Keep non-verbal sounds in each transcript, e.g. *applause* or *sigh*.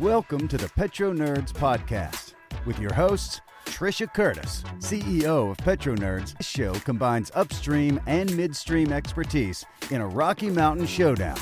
Welcome to the Petro Nerds Podcast with your hosts, Trisha Curtis, CEO of Petro Nerds. This show combines upstream and midstream expertise in a Rocky Mountain showdown.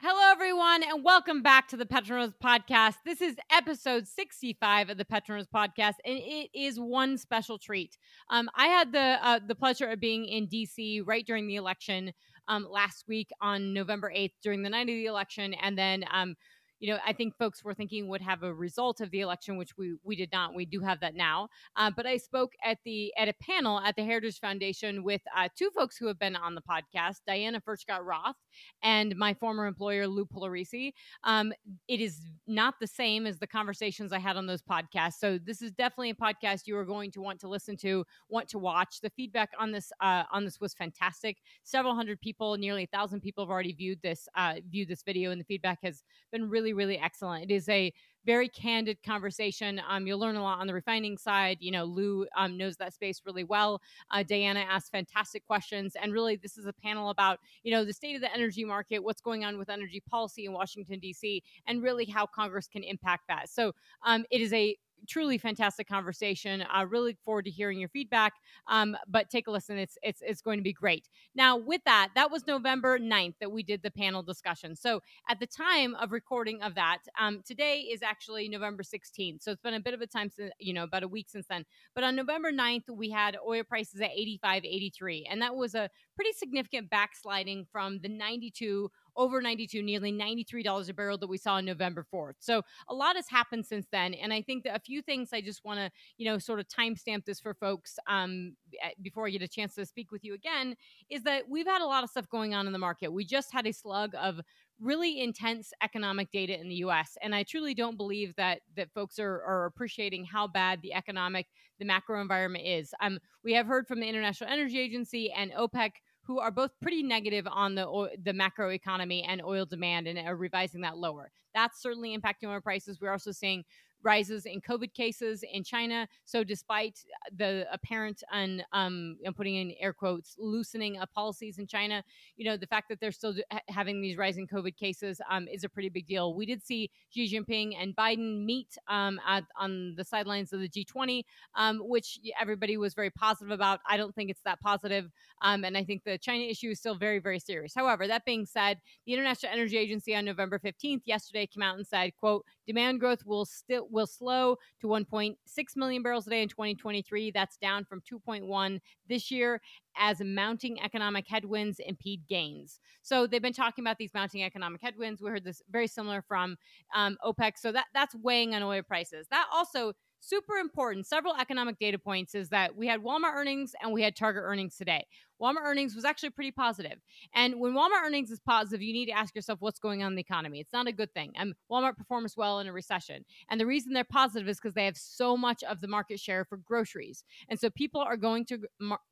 Hello, everyone, and welcome back to the Petro Nerds podcast. This is episode 65 of the Petro Nerds podcast, and it is one special treat. Um, I had the uh, the pleasure of being in DC right during the election um, last week on November 8th during the night of the election. And then, um, you know, I think folks were thinking would have a result of the election, which we we did not. We do have that now. Uh, but I spoke at the at a panel at the Heritage Foundation with uh, two folks who have been on the podcast, Diana Furchtgott Roth and my former employer Lou Pugliaresi. Um, it is not the same as the conversations I had on those podcasts. So this is definitely a podcast you are going to want to listen to, want to watch. The feedback on this uh, on this was fantastic. Several hundred people, nearly a thousand people, have already viewed this uh, viewed this video, and the feedback has been really really, excellent. It is a very candid conversation. Um, you'll learn a lot on the refining side. You know, Lou um, knows that space really well. Uh, Diana asked fantastic questions, and really, this is a panel about you know the state of the energy market, what's going on with energy policy in Washington D.C., and really how Congress can impact that. So, um, it is a truly fantastic conversation. I really look forward to hearing your feedback. Um, but take a listen; it's it's it's going to be great. Now, with that, that was November 9th that we did the panel discussion. So at the time of recording of that, um, today is actually November 16th. So it's been a bit of a time since you know about a week since then. But on November 9th, we had oil prices at 85.83, and that was a pretty significant backsliding from the 92 over 92, nearly $93 a barrel that we saw on November 4th. So a lot has happened since then. And I think that a few things I just want to, you know, sort of timestamp this for folks um, eh, before I get a chance to speak with you again is that we've had a lot of stuff going on in the market. We just had a slug of really intense economic data in the US. And I truly don't believe that that folks are, are appreciating how bad the economic, the macro environment is. Um, we have heard from the International Energy Agency and OPEC who are both pretty negative on the the macro economy and oil demand and are revising that lower. That's certainly impacting oil prices. We're also seeing rises in COVID cases in China. So, despite the apparent and um, I'm putting in air quotes loosening of policies in China, you know the fact that they're still having these rising COVID cases um, is a pretty big deal. We did see Xi Jinping and Biden meet um, at, on the sidelines of the G20, um, which everybody was very positive about. I don't think it's that positive, um, and I think the China issue is still very, very serious. However, that being said, the International Energy Agency on November 15th yesterday came out and said, "quote Demand growth will still will slow to 1.6 million barrels a day in 2023. That's down from 2.1 this year as mounting economic headwinds impede gains. So they've been talking about these mounting economic headwinds. We heard this very similar from um, OPEC. So that that's weighing on oil prices. That also super important. Several economic data points is that we had Walmart earnings and we had Target earnings today. Walmart earnings was actually pretty positive. And when Walmart earnings is positive, you need to ask yourself what's going on in the economy. It's not a good thing. And Walmart performs well in a recession. And the reason they're positive is because they have so much of the market share for groceries. And so people are going to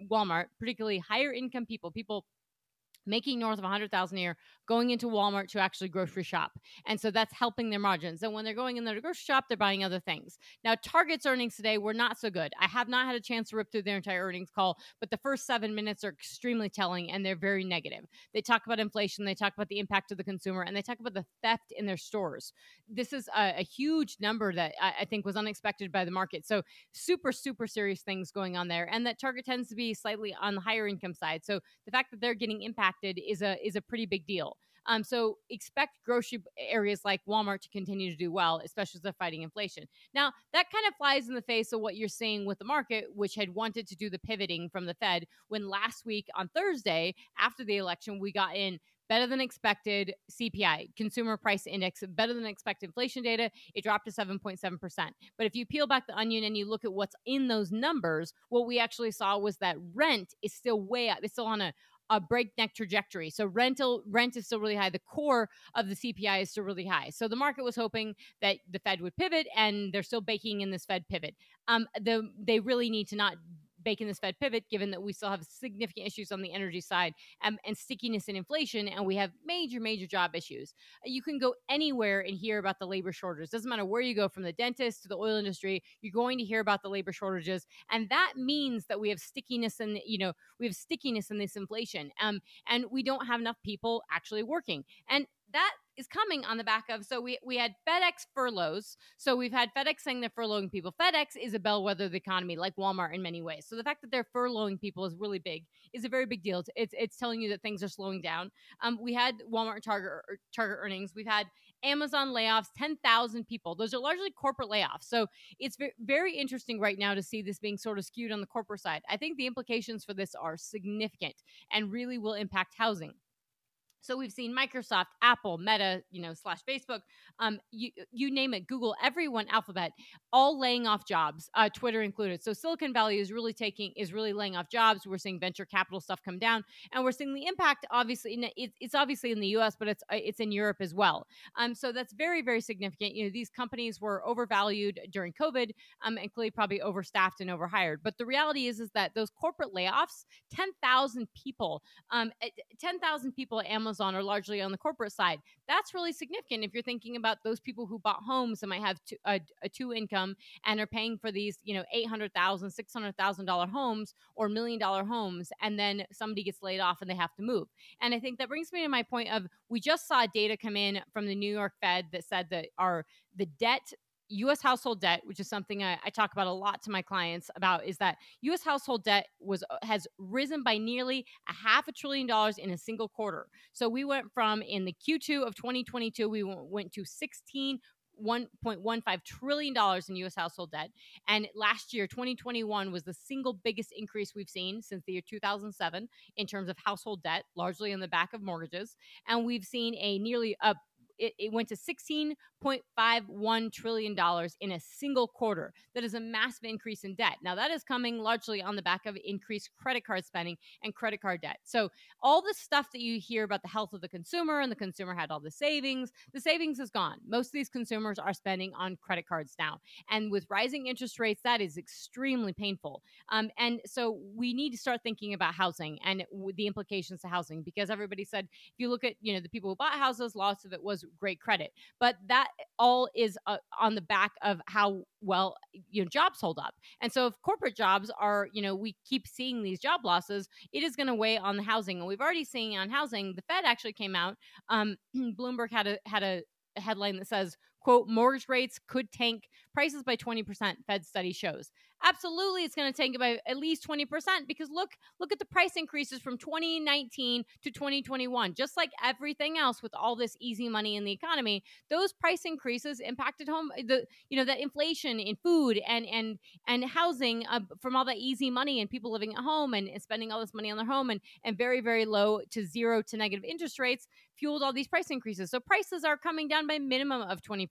Walmart, particularly higher income people, people making north of 100,000 a year going into Walmart to actually grocery shop. And so that's helping their margins. And when they're going in there to grocery shop, they're buying other things. Now, Target's earnings today were not so good. I have not had a chance to rip through their entire earnings call, but the first 7 minutes are extremely telling and they're very negative. They talk about inflation, they talk about the impact of the consumer, and they talk about the theft in their stores. This is a, a huge number that I, I think was unexpected by the market. So, super super serious things going on there and that Target tends to be slightly on the higher income side. So, the fact that they're getting impacted impacted is a is a pretty big deal. Um, so expect grocery areas like Walmart to continue to do well, especially as they're fighting inflation. Now, that kind of flies in the face of what you're seeing with the market, which had wanted to do the pivoting from the Fed when last week on Thursday, after the election, we got in better than expected CPI, consumer price index, better than expected inflation data. It dropped to 7.7%. But if you peel back the onion and you look at what's in those numbers, what we actually saw was that rent is still way up. It's still on a, a breakneck trajectory. So rental rent is still really high. The core of the CPI is still really high. So the market was hoping that the Fed would pivot, and they're still baking in this Fed pivot. Um, the they really need to not making this Fed pivot, given that we still have significant issues on the energy side and, and stickiness in inflation, and we have major, major job issues. You can go anywhere and hear about the labor shortages. Doesn't matter where you go, from the dentist to the oil industry, you're going to hear about the labor shortages, and that means that we have stickiness and you know we have stickiness in this inflation, um, and we don't have enough people actually working, and that is coming on the back of so we we had FedEx furloughs. So we've had FedEx saying they're furloughing people. FedEx is a bellwether of the economy, like Walmart in many ways. So the fact that they're furloughing people is really big, is a very big deal. It's it's telling you that things are slowing down. Um, we had Walmart and Target Target earnings. We've had Amazon layoffs, 10,000 people. Those are largely corporate layoffs. So it's very interesting right now to see this being sort of skewed on the corporate side. I think the implications for this are significant and really will impact housing. So we've seen Microsoft, Apple, Meta, you know, slash Facebook, um, you you name it, Google, everyone, Alphabet, all laying off jobs, uh, Twitter included. So Silicon Valley is really taking is really laying off jobs. We're seeing venture capital stuff come down, and we're seeing the impact. Obviously, in, it, it's obviously in the U.S., but it's uh, it's in Europe as well. Um, so that's very very significant. You know, these companies were overvalued during COVID, um, and clearly probably overstaffed and overhired. But the reality is is that those corporate layoffs, ten thousand people, um, eh, ten thousand people at Amazon Amazon are largely on the corporate side. That's really significant if you're thinking about those people who bought homes and might have two, a, a, two income and are paying for these, you know, eight hundred thousand, six hundred thousand dollar homes or million dollar homes, and then somebody gets laid off and they have to move. And I think that brings me to my point of we just saw data come in from the New York Fed that said that our the debt U.S. household debt, which is something I, I, talk about a lot to my clients about, is that U.S. household debt was uh, has risen by nearly a half a trillion dollars in a single quarter. So we went from in the Q2 of 2022, we went to 16 $1.15 trillion in US household debt. And last year, 2021, was the single biggest increase we've seen since the year 2007 in terms of household debt, largely on the back of mortgages. And we've seen a nearly a it, it went to $16.51 trillion in a single quarter. That is a massive increase in debt. Now, that is coming largely on the back of increased credit card spending and credit card debt. So, all the stuff that you hear about the health of the consumer and the consumer had all the savings, the savings is gone. Most of these consumers are spending on credit cards now. And with rising interest rates, that is extremely painful. Um, and so, we need to start thinking about housing and the implications to housing because everybody said, if you look at, you know, the people who bought houses, lots of it was great credit. But that all is uh, on the back of how well you know jobs hold up. And so if corporate jobs are, you know, we keep seeing these job losses, it is going to weigh on the housing. And we've already seen on housing, the Fed actually came out. Um, *clears throat* Bloomberg had a had a headline that says quote mortgage rates could tank prices by 20% fed study shows. Absolutely it's going to tank by at least 20% because look look at the price increases from 2019 to 2021 just like everything else with all this easy money in the economy those price increases impacted home the you know that inflation in food and and and housing uh, from all that easy money and people living at home and, and spending all this money on their home and and very very low to zero to negative interest rates fueled all these price increases so prices are coming down by minimum of 20%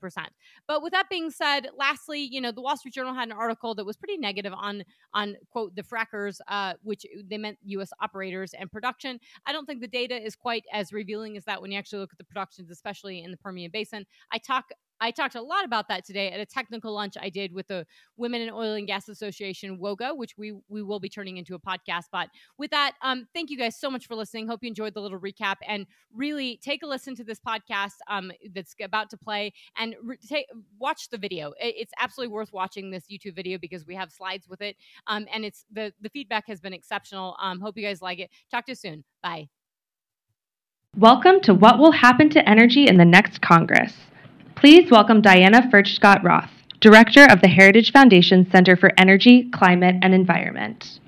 but with that being said lastly you know the wall street journal had an article that was pretty negative on on quote the frackers, uh, which they meant U.S. operators and production. I don't think the data is quite as revealing as that when you actually look at the productions, especially in the Permian Basin. I talk I talked a lot about that today at a technical lunch I did with the Women in Oil and Gas Association, WOGA, which we we will be turning into a podcast. But with that, um, thank you guys so much for listening. Hope you enjoyed the little recap and really take a listen to this podcast um, that's about to play and re- take watch the video. It's absolutely worth watching this YouTube video because we have slides with it, um, and it's the the feedback has been exceptional. Um, hope you guys like it. Talk to you soon. Bye. Welcome to What Will Happen to Energy in the Next Congress. Please welcome Diana Furchtgott Roth, Director of the Heritage Foundation Center for Energy, Climate, and Environment.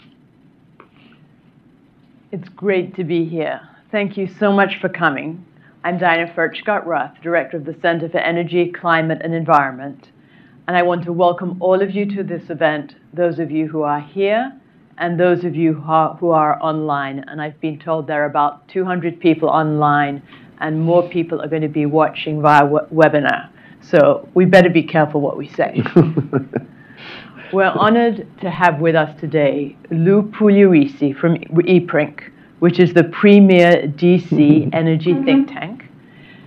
It's great to be here. Thank you so much for coming. I'm Diana Furchtgott Roth, Director of the Center for Energy, Climate, and Environment. And I want to welcome all of you to this event, those of you who are here and those of you who are, who are online. And I've been told there are about 200 people online and more people are going to be watching via webinar. So we better be careful what we say. *laughs* We're honored to have with us today Lou Pugliaresi from EPRINC, which is the premier DC energy mm-hmm. think tank,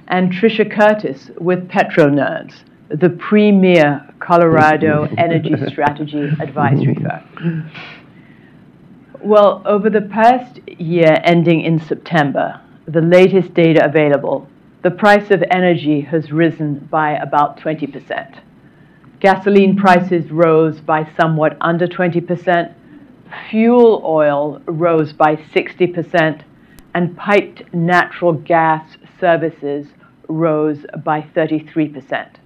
and Trisha Curtis with PetroNerds, the premier Colorado *laughs* energy strategy advisory firm. Well, over the past year ending in September, the latest data available, the price of energy has risen by about 20%. Gasoline prices rose by somewhat under 20%, fuel oil rose by 60%, and piped natural gas services rose by 33%.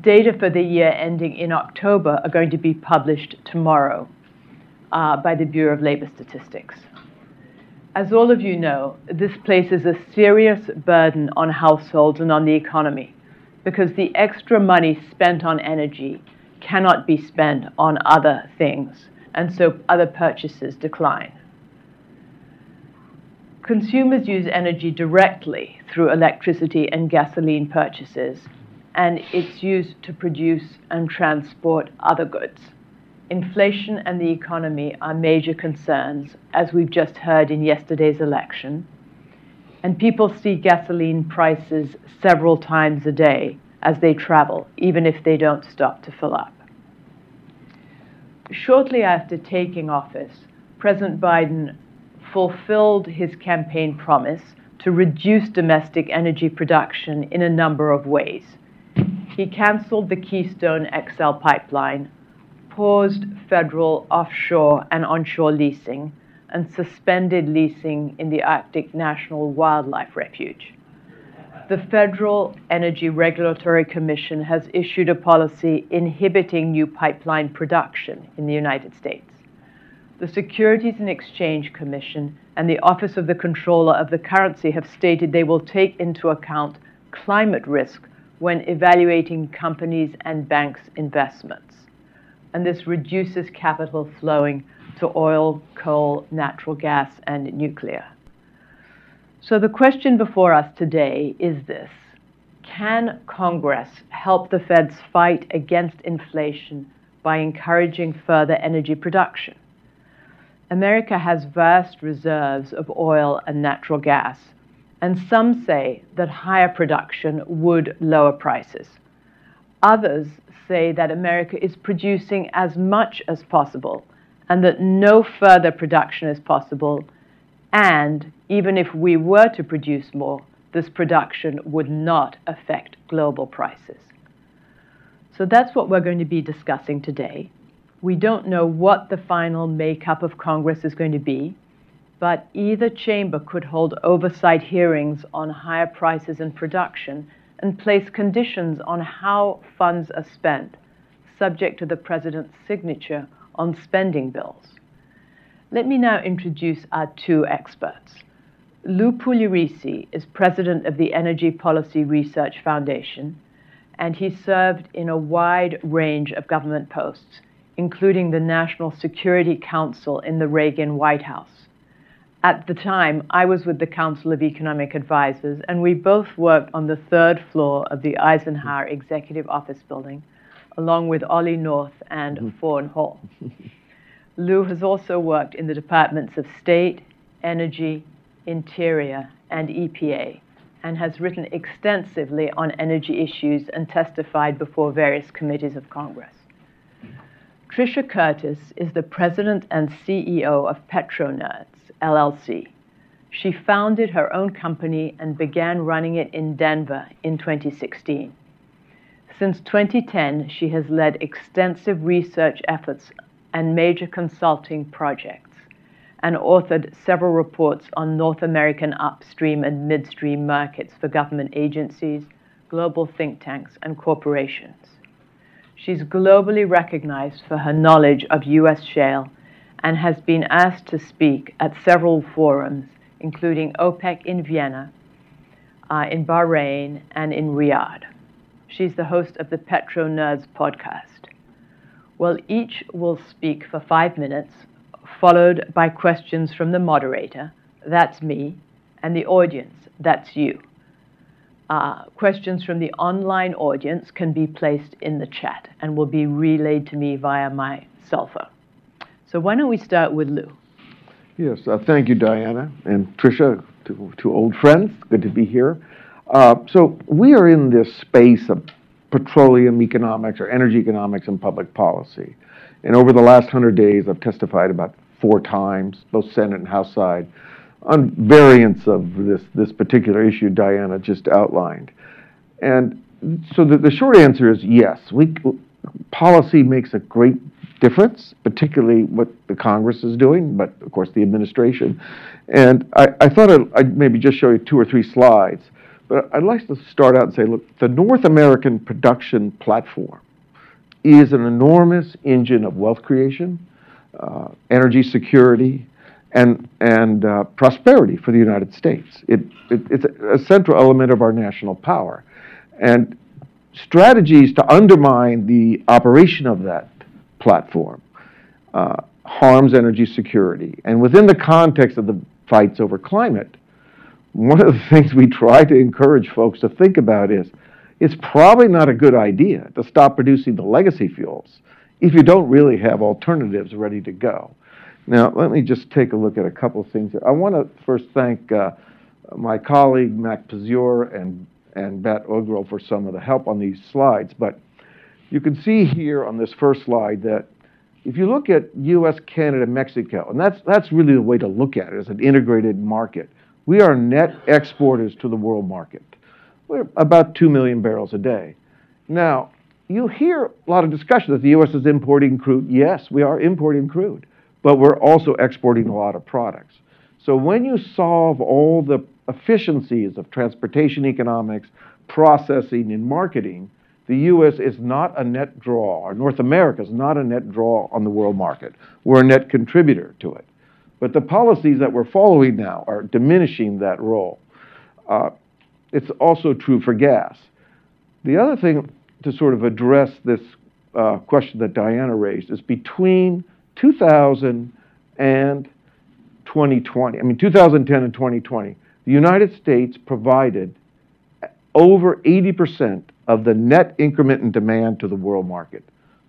Data for the year ending in October are going to be published tomorrow uh, by the Bureau of Labor Statistics. As all of you know, this places a serious burden on households and on the economy because the extra money spent on energy cannot be spent on other things, and so other purchases decline. Consumers use energy directly through electricity and gasoline purchases, and it's used to produce and transport other goods. Inflation and the economy are major concerns, as we've just heard in yesterday's election. And people see gasoline prices several times a day as they travel, even if they don't stop to fill up. Shortly after taking office, President Biden fulfilled his campaign promise to reduce domestic energy production in a number of ways. He canceled the Keystone XL pipeline, paused federal offshore and onshore leasing, and suspended leasing in the Arctic National Wildlife Refuge. The Federal Energy Regulatory Commission has issued a policy inhibiting new pipeline production in the United States the Securities and Exchange Commission and the Office of the Comptroller of the Currency have stated they will take into account climate risk when evaluating companies' and banks' investments. And this reduces capital flowing to oil, coal, natural gas, and nuclear. So the question before us today is this Can Congress help the feds fight against inflation by encouraging further energy production? America has vast reserves of oil and natural gas, and some say that higher production would lower prices. Others say that America is producing as much as possible and that no further production is possible, and even if we were to produce more, this production would not affect global prices. So that's what we're going to be discussing today. We don't know what the final makeup of Congress is going to be, but either chamber could hold oversight hearings on higher prices and production and place conditions on how funds are spent, subject to the president's signature on spending bills. Let me now introduce our two experts. Lou Pugliaresi is president of the Energy Policy Research Foundation, and he served in a wide range of government posts including the National Security Council in the Reagan White House. At the time, I was with the Council of Economic Advisors, and we both worked on the third floor of the Eisenhower Executive Office Building, along with Ollie North and mm-hmm. Fawn Hall. Lou has also worked in the Departments of State, Energy, Interior, and EPA, and has written extensively on energy issues and testified before various committees of Congress. Trisha Curtis is the president and CEO of PetroNerds, LLC. She founded her own company and began running it in Denver in 2016. Since 2010, she has led extensive research efforts and major consulting projects and authored several reports on North American upstream and midstream markets for government agencies, global think tanks, and corporations. She's globally recognized for her knowledge of U.S. shale and has been asked to speak at several forums, including OPEC in Vienna, uh, in Bahrain, and in Riyadh. She's the host of the Petro Nerds podcast. Well, each will speak for five minutes, followed by questions from the moderator, that's me, and the audience, that's you uh, questions from the online audience can be placed in the chat and will be relayed to me via my cell phone. So why don't we start with Lou? Yes, uh, thank you, Diana and Trisha, two, old friends. Good to be here. Uh, so we are in this space of petroleum economics or energy economics and public policy. And over the last 100 days, I've testified about four times, both Senate and House side, on variants of this, this particular issue Diana just outlined. And so the, the short answer is yes, we, policy makes a great difference, particularly what the Congress is doing, but of course the administration. And I, I thought I'd, I'd maybe just show you two or three slides, but I'd like to start out and say, look, the North American production platform is an enormous engine of wealth creation, uh, energy security, and, and uh, prosperity for the United States. It, it, it's a, a central element of our national power. And strategies to undermine the operation of that platform uh, harms energy security. And within the context of the fights over climate, one of the *laughs* things we try to encourage folks to think about is it's probably not a good idea to stop producing the legacy fuels if you don't really have alternatives ready to go. Now, let me just take a look at a couple of things here. I want to first thank uh, my colleague, Max Pyziur, and and Bat Ogro for some of the help on these slides. But you can see here on this first slide that if you look at US, Canada, Mexico, and that's, that's really the way to look at it as an integrated market, we are net exporters to the world market. We're about 2 million barrels a day. Now, you hear a lot of discussion that the U.S. is importing crude. Yes, we are importing crude, but we're also exporting a lot of products. So when you solve all the efficiencies of transportation economics, processing, and marketing, the U.S. is not a net draw, or North America is not a net draw on the world market. We're a net contributor to it. But the policies that we're following now are diminishing that role. Uh, it's also true for gas. The other thing to sort of address this uh, question that Diana raised is between 2000 and 2020, I mean 2010 and 2020, the United States provided over 80% of the net increment in demand to the world market.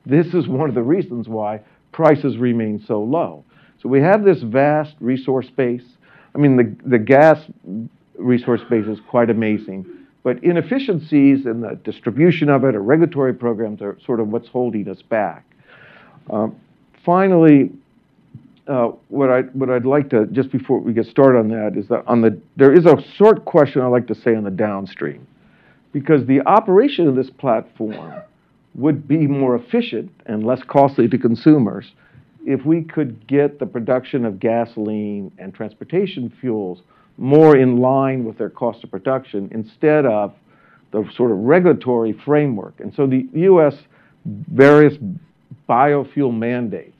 This is one of the reasons why prices remain so low. So we have this vast resource base. I mean, the, the gas resource base is quite amazing, but inefficiencies in the distribution of it or regulatory programs are sort of what's holding us back. Um, finally, uh, what I what I'd like to just before we get started on that is that on the there is a short question I'd like to say on the downstream, because the operation of this platform would be more efficient and less costly to consumers if we could get the production of gasoline and transportation fuels more in line with their cost of production instead of the sort of regulatory framework. And so the U.S. various biofuel mandates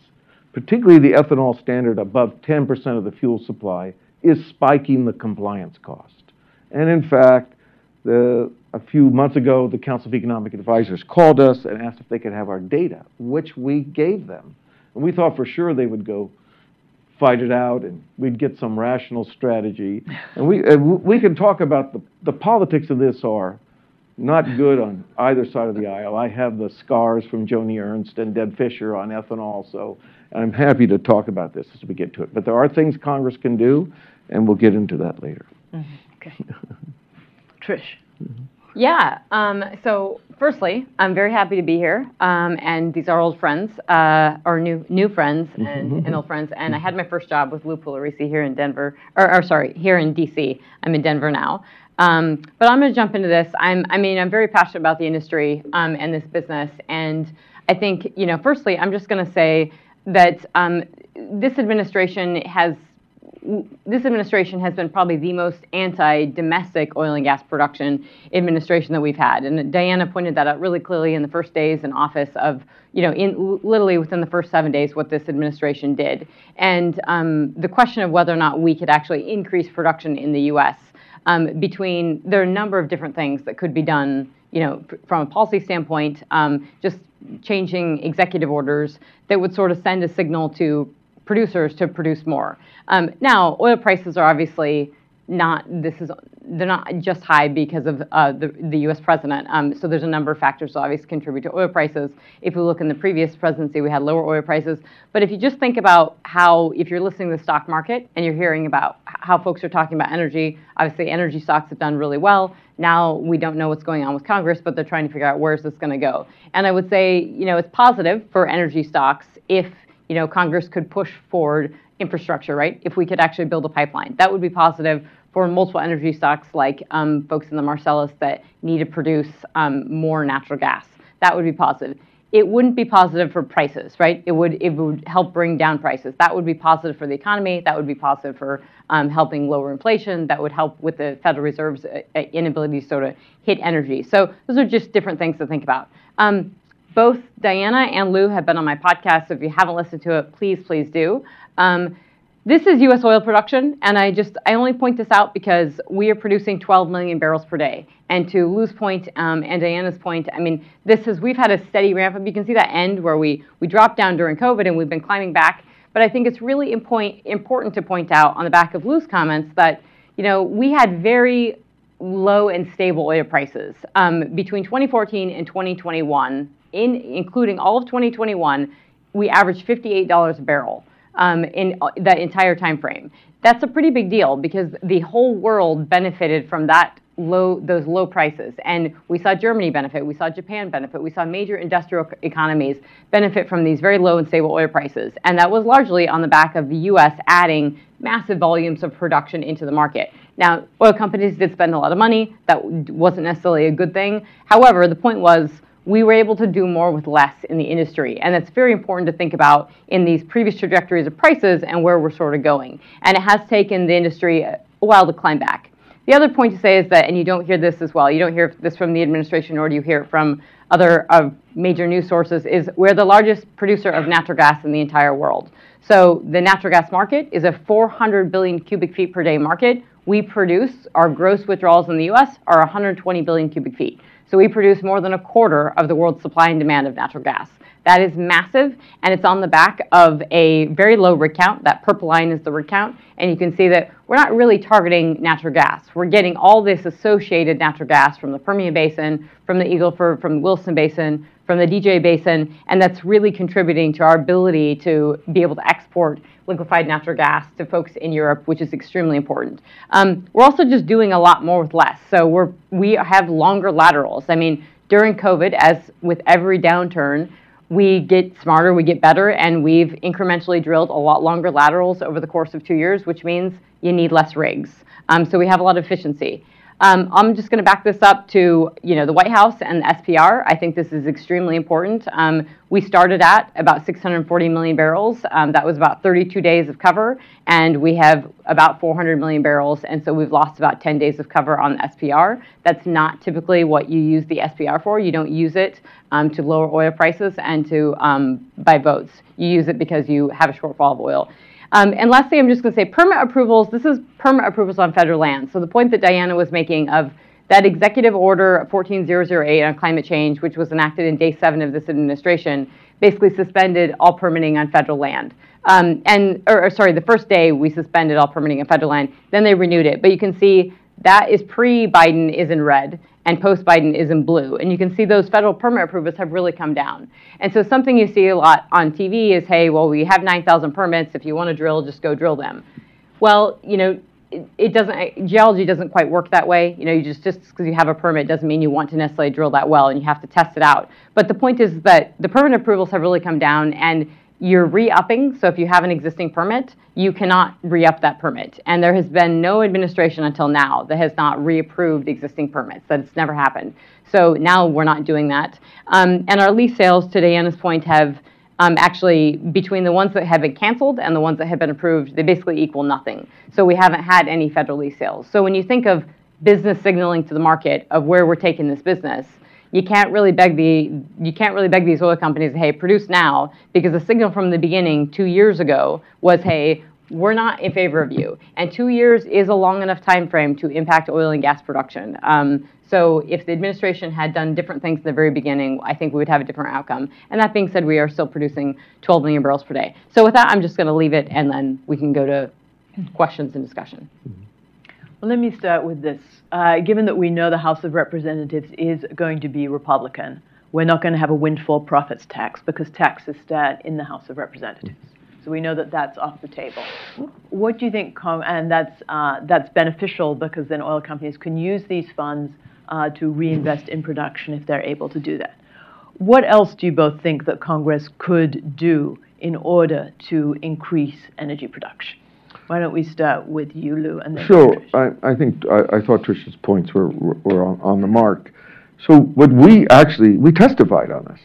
particularly the ethanol standard above 10% of the fuel supply, is spiking the compliance cost. And in fact, the, a few months ago, the Council of Economic Advisors called us and asked if they could have our data, which we gave them. And we thought for sure they would go fight it out and we'd get some rational strategy. *laughs* And we, and we can talk about the, the politics of this are not good on either side of the aisle. I have the scars from Joni Ernst and Deb Fischer on ethanol, so I'm happy to talk about this as we get to it. But there are things Congress can do, and we'll get into that later. Mm-hmm. Okay. *laughs* Trish. Mm-hmm. Yeah. Um, so, firstly, I'm very happy to be here, um, and these are old friends, uh, or new new friends and, mm-hmm. and, old friends. And I had my first job with Lou Pugliaresi here in Denver, or, or sorry, here in D.C. I'm in Denver now. Um, but I'm going to jump into this. I'm, I mean, I'm very passionate about the industry um, and this business, and I think, you know, firstly, I'm just going to say that um, this administration has this administration has been probably the most anti-domestic oil and gas production administration that we've had, and Diana pointed that out really clearly in the first days in office of, you know, in literally within the first seven days, what this administration did, and um, the question of whether or not we could actually increase production in the U.S. Um, between there are a number of different things that could be done, you know, from a policy standpoint, um, just changing executive orders that would sort of send a signal to producers to produce more. Um, now, oil prices are obviously not this is they're not just high because of uh, the the U.S. president. Um, so there's a number of factors that obviously contribute to oil prices. If we look in the previous presidency, we had lower oil prices. But if you just think about how, if you're listening to the stock market and you're hearing about how folks are talking about energy, obviously energy stocks have done really well. Now we don't know what's going on with Congress, but they're trying to figure out where's this going to go. And I would say, you know, it's positive for energy stocks if you know, Congress could push forward infrastructure, right? If we could actually build a pipeline, that would be positive for multiple energy stocks like um, folks in the Marcellus that need to produce um, more natural gas. That would be positive. It wouldn't be positive for prices, right? It would it would help bring down prices. That would be positive for the economy. That would be positive for um, helping lower inflation. That would help with the Federal Reserve's uh, inability to sort of hit energy. So those are just different things to think about. Um, both Diana and Lou have been on my podcast. So if you haven't listened to it, please, please do. Um, this is U.S. oil production, and I just I only point this out because we are producing 12 million barrels per day. And to Lou's point um, and Diana's point, I mean, this is we've had a steady ramp up. You can see that end where we we dropped down during COVID, and we've been climbing back. But I think it's really important to point out on the back of Lou's comments that you know we had very low and stable oil prices um, between 2014 and 2021 in including all of 2021, we averaged $58 a barrel um, in uh, that entire time frame. That's a pretty big deal because the whole world benefited from that low those low prices. And we saw Germany benefit we saw Japan benefit we saw major industrial economies benefit from these very low and stable oil prices. And that was largely on the back of the US adding massive volumes of production into the market. Now oil companies did spend a lot of money. That wasn't necessarily a good thing. However the point was we were able to do more with less in the industry. And that's very important to think about in these previous trajectories of prices and where we're sort of going. And it has taken the industry a while to climb back. The other point to say is that, and you don't hear this as well, you don't hear this from the administration, nor do you hear it from other uh, major news sources, is we're the largest producer of natural gas in the entire world. So the natural gas market is a 400 billion cubic feet per day market. We produce, our gross withdrawals in the US are 120 billion cubic feet. So we produce more than a quarter of the world's supply and demand of natural gas. That is massive, and it's on the back of a very low rig count. That purple line is the rig count, and you can see that we're not really targeting natural gas. We're getting all this associated natural gas from the Permian Basin, from the Eagle Ford, from the Williston Basin, from the DJ Basin, and that's really contributing to our ability to be able to export liquefied natural gas to folks in Europe, which is extremely important. Um, we're also just doing a lot more with less. So we're we have longer laterals. I mean, during COVID, as with every downturn, we get smarter, we get better, and we've incrementally drilled a lot longer laterals over the course of two years, which means you need less rigs. Um, so we have a lot of efficiency. Um, I'm just going to back this up to you know the White House and the SPR. I think this is extremely important. Um, we started at about 640 million barrels. Um, that was about 32 days of cover, and we have about 400 million barrels, and so we've lost about 10 days of cover on the SPR. That's not typically what you use the SPR for. You don't use it um, to lower oil prices and to um, buy votes. You use it because you have a shortfall of oil. Um, and lastly, I'm just going to say permit approvals. This is permit approvals on federal land. So the point that Diana was making of that executive order 14008 on climate change, which was enacted in day seven of this administration, basically suspended all permitting on federal land. Um, and, or, or, sorry, the first day we suspended all permitting on federal land. Then they renewed it. But you can see that is pre-Biden is in red and post-Biden is in blue. And you can see those federal permit approvals have really come down. And so something you see a lot on TV is, hey, well, we have 9,000 permits. If you want to drill, just go drill them. Well, you know, it, doesn't, geology doesn't quite work that way. You know, you just, just because you have a permit doesn't mean you want to necessarily drill that well and you have to test it out. But the point is that the permit approvals have really come down and you're re-upping. So if you have an existing permit, you cannot re-up that permit. And there has been no administration until now that has not reapproved existing permits. That's never happened. So now we're not doing that. Um, and our lease sales, to Diana's point, have um, actually between the ones that have been canceled and the ones that have been approved, they basically equal nothing. So we haven't had any federal lease sales. So when you think of business signaling to the market of where we're taking this business, you can't really beg the you can't really beg these oil companies, hey, produce now, because the signal from the beginning two years ago was, hey, we're not in favor of you. And two years is a long enough time frame to impact oil and gas production. Um, so if the administration had done different things at the very beginning, I think we would have a different outcome. And that being said, we are still producing 12 million barrels per day. So with that, I'm just going to leave it, and then we can go to questions and discussion. Well, let me start with this. Uh, given that we know the House of Representatives is going to be Republican, we're not going to have a windfall profits tax because taxes start in the House of Representatives. So we know that that's off the table. What do you think, and that's, uh, that's beneficial because then oil companies can use these funds uh, to reinvest in production if they're able to do that. What else do you both think that Congress could do in order to increase energy production? Why don't we start with you, Lou, and then Sure. I, I think, I, I thought Trish's points were, were on, on the mark. So what we actually, we testified on this.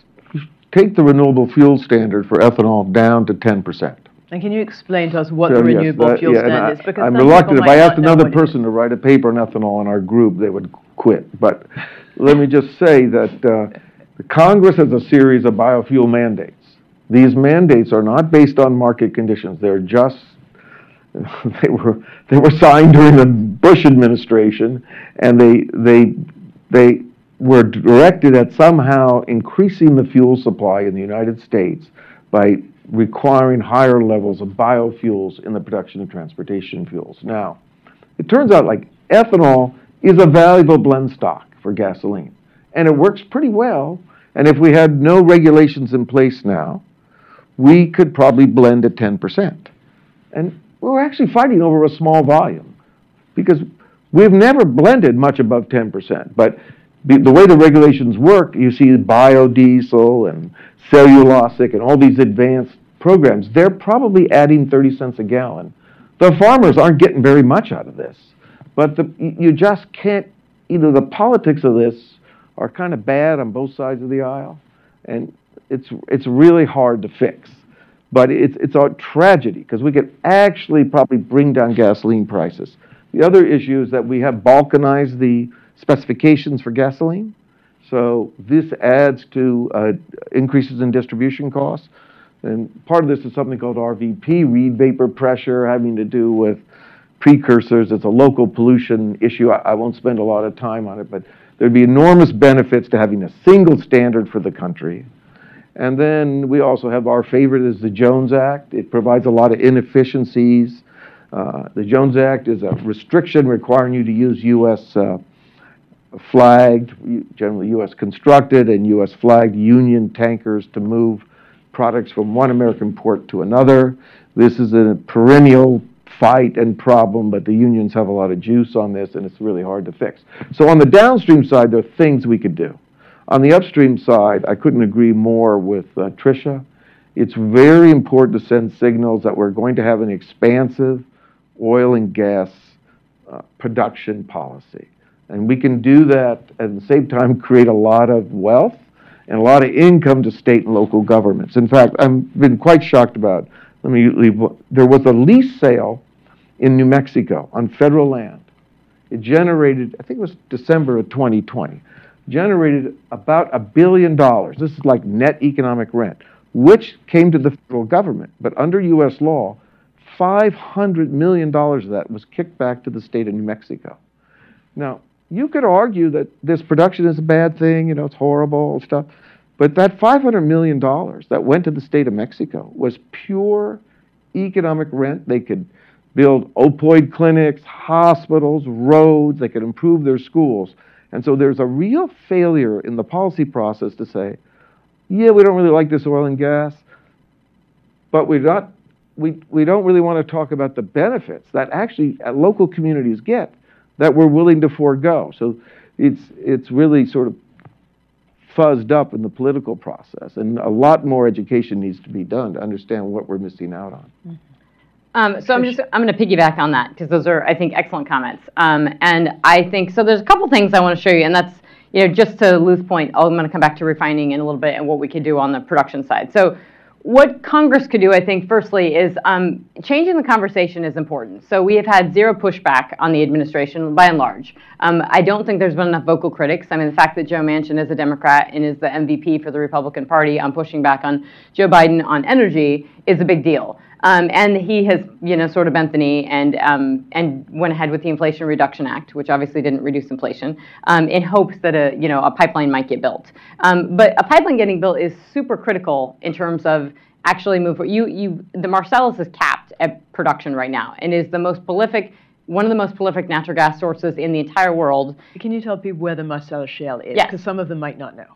Take the renewable fuel standard for ethanol down to ten percent. And can you explain to us what the So, yes, renewable that- fuel yeah, standard is? Because I'm reluctant, if I asked another what it is. person to write a paper on ethanol in our group, they would quit. But let me just say that uh, the Congress has a series of biofuel mandates. These mandates are not based on market conditions. They're just, they were, they were signed during the Bush administration, and they, they, they were directed at somehow increasing the fuel supply in the United States by requiring higher levels of biofuels in the production of transportation fuels. Now, it turns out like ethanol is a valuable blend stock for gasoline, and it works pretty well. And if we had no regulations in place now, we could probably blend at 10%. And we're actually fighting over a small volume because we've never blended much above 10%. But the, way the regulations work, you see biodiesel and cellulosic and all these advanced programs, they're probably adding 30 cents a gallon. The farmers aren't getting very much out of this. But the, you just can't, know, the politics of this are kind of bad on both sides of the aisle. And it's, it's really hard to fix. But it's, it's a tragedy because we could actually probably bring down gasoline prices. The other issue is that we have balkanized the specifications for gasoline. So this adds to uh, increases in distribution costs. And part of this is something called RVP, Reid vapor pressure, having to do with precursors. It's a local pollution issue. I, I won't spend a lot of time on it, but there'd be enormous benefits to having a single standard for the country. And then we also have our favorite is the Jones Act. It provides a lot of inefficiencies. Uh, the Jones Act is a restriction requiring you to use U.S. Uh, flagged, generally U.S. constructed and U.S. flagged Union tankers to move products from one American port to another. This is a perennial fight and problem, but the unions have a lot of juice on this, and it's really hard to fix. So on the downstream side, there are things we could do. On the upstream side, I couldn't agree more with uh, Trisha. It's very important to send signals that we're going to have an expansive oil and gas uh, production policy. And we can do that at the same time create a lot of wealth and a lot of income to state and local governments. In fact, I've been quite shocked about, let me leave, there was a lease sale in New Mexico on federal land. It generated, I think it was December of 2020, generated about a billion dollars. This is like net economic rent, which came to the federal government. But under U.S. law, $500 million of that was kicked back to the state of New Mexico. Now, you could argue that this production is a bad thing, you know, it's horrible stuff. But that $500 million that went to the state of Mexico was pure economic rent. They could build opioid clinics, hospitals, roads, they could improve their schools. And so there's a real failure in the policy process to say, yeah, we don't really like this oil and gas, but we're not, we, we don't really want to talk about the benefits that actually uh, local communities get that we're willing to forego. So it's, it's really sort of fuzzed up in the political process, and a lot more education needs to be done to understand what we're missing out on. Um, so I'm just I'm going to piggyback on that because those are I think excellent comments. Um, and I think so. There's a couple things I want to show you, and that's you know just to Lou's point. I'm going to come back to refining in a little bit and what we could do on the production side. So what Congress could do, I think, firstly, is um, changing the conversation is important. So we have had zero pushback on the administration by and large. Um, I don't think there's been enough vocal critics. I mean, the fact that Joe Manchin is a Democrat and is the MVP for the Republican Party on pushing back on Joe Biden on energy is a big deal. Um, and he has, you know, sort of bent the knee and um, and went ahead with the Inflation Reduction Act, which obviously didn't reduce inflation, um, in hopes that a, you know, a pipeline might get built. Um, but a pipeline getting built is super critical in terms of actually move. You, you, the Marcellus is capped at production right now and is the most prolific. One of the most prolific natural gas sources in the entire world. Can you tell people where the Marcellus Shale is? Yes. Because some of them might not know.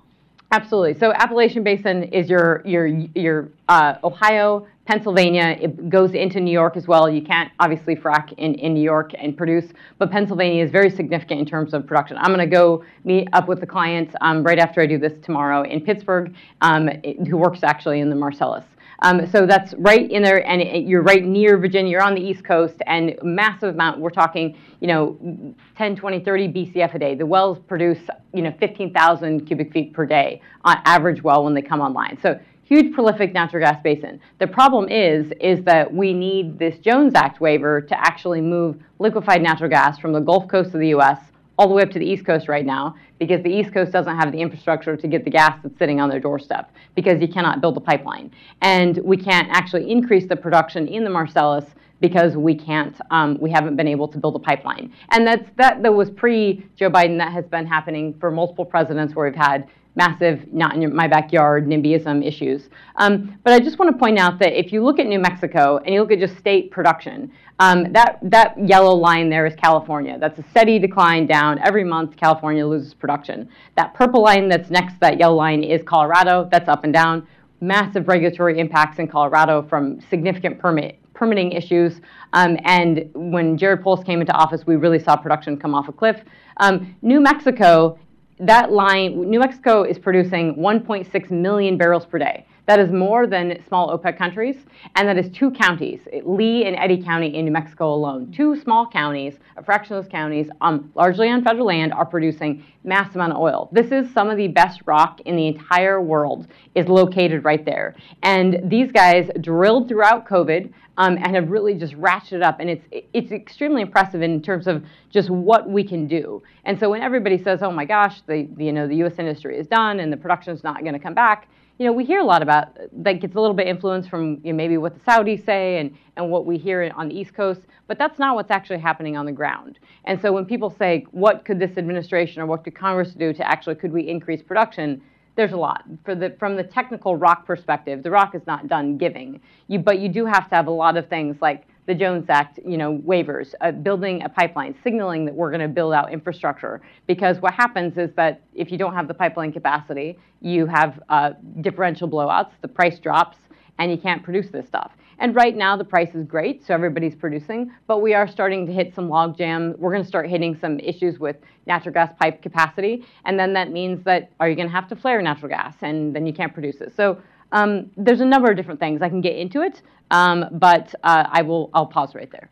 Absolutely. So Appalachian Basin is your your your uh, Ohio, Pennsylvania. It goes into New York as well. You can't obviously frack in, in New York and produce, but Pennsylvania is very significant in terms of production. I'm going to go meet up with the client um, right after I do this tomorrow in Pittsburgh, um, it- who works actually in the Marcellus. Um, so that's right in there, and it, you're right near Virginia. You're on the East Coast, and massive amount. We're talking, you know, 10, 20, 30 BCF a day. The wells produce, you know, 15,000 cubic feet per day on average well when they come online. So huge prolific natural gas basin. The problem is, is that we need this Jones Act waiver to actually move liquefied natural gas from the Gulf Coast of the U.S. all the way up to the East Coast right now, because the East Coast doesn't have the infrastructure to get the gas that's sitting on their doorstep, because you cannot build a pipeline. And we can't actually increase the production in the Marcellus because we can't, um, we haven't been able to build a pipeline. And that's, that, that was pre Joe Biden, that has been happening for multiple presidents where we've had massive, not in my backyard, NIMBYism issues. Um, but I just want to point out that if you look at New Mexico and you look at just state production, um, that, that yellow line there is California. That's a steady decline down. Every month, California loses production. That purple line that's next to that yellow line is Colorado. That's up and down. Massive regulatory impacts in Colorado from significant permit permitting issues. Um, and when Jared Polis came into office, we really saw production come off a cliff. Um, New Mexico that line, New Mexico is producing 1.6 million barrels per day. That is more than small OPEC countries, and that is two counties, Lea and Eddy County in New Mexico alone. Two small counties, a fraction of those counties, um, largely on federal land, are producing mass amount of oil. This is some of the best rock in the entire world is located right there. And these guys drilled throughout COVID um, and have really just ratcheted up. And it's it's extremely impressive in terms of just what we can do. And so when everybody says, "Oh my gosh, the, you know the U.S. industry is done and the production is not going to come back," you know, we hear a lot about that gets a little bit influenced from you know, maybe what the Saudis say and, and what we hear on the East Coast, but that's not what's actually happening on the ground. And so when people say, what could this administration or what could Congress do to actually, could we increase production? There's a lot. For the, from the technical rock perspective, the rock is not done giving. You, but you do have to have a lot of things like the Jones Act, you know, waivers, uh, building a pipeline, signaling that we're going to build out infrastructure. Because what happens is that if you don't have the pipeline capacity, you have uh, differential blowouts, the price drops, and you can't produce this stuff. And right now the price is great, so everybody's producing, but we are starting to hit some logjam. We're going to start hitting some issues with natural gas pipe capacity, and then that means that are you going to have to flare natural gas, and then you can't produce it. So um, there's a number of different things. I can get into it, um, but uh, I will. I'll pause right there.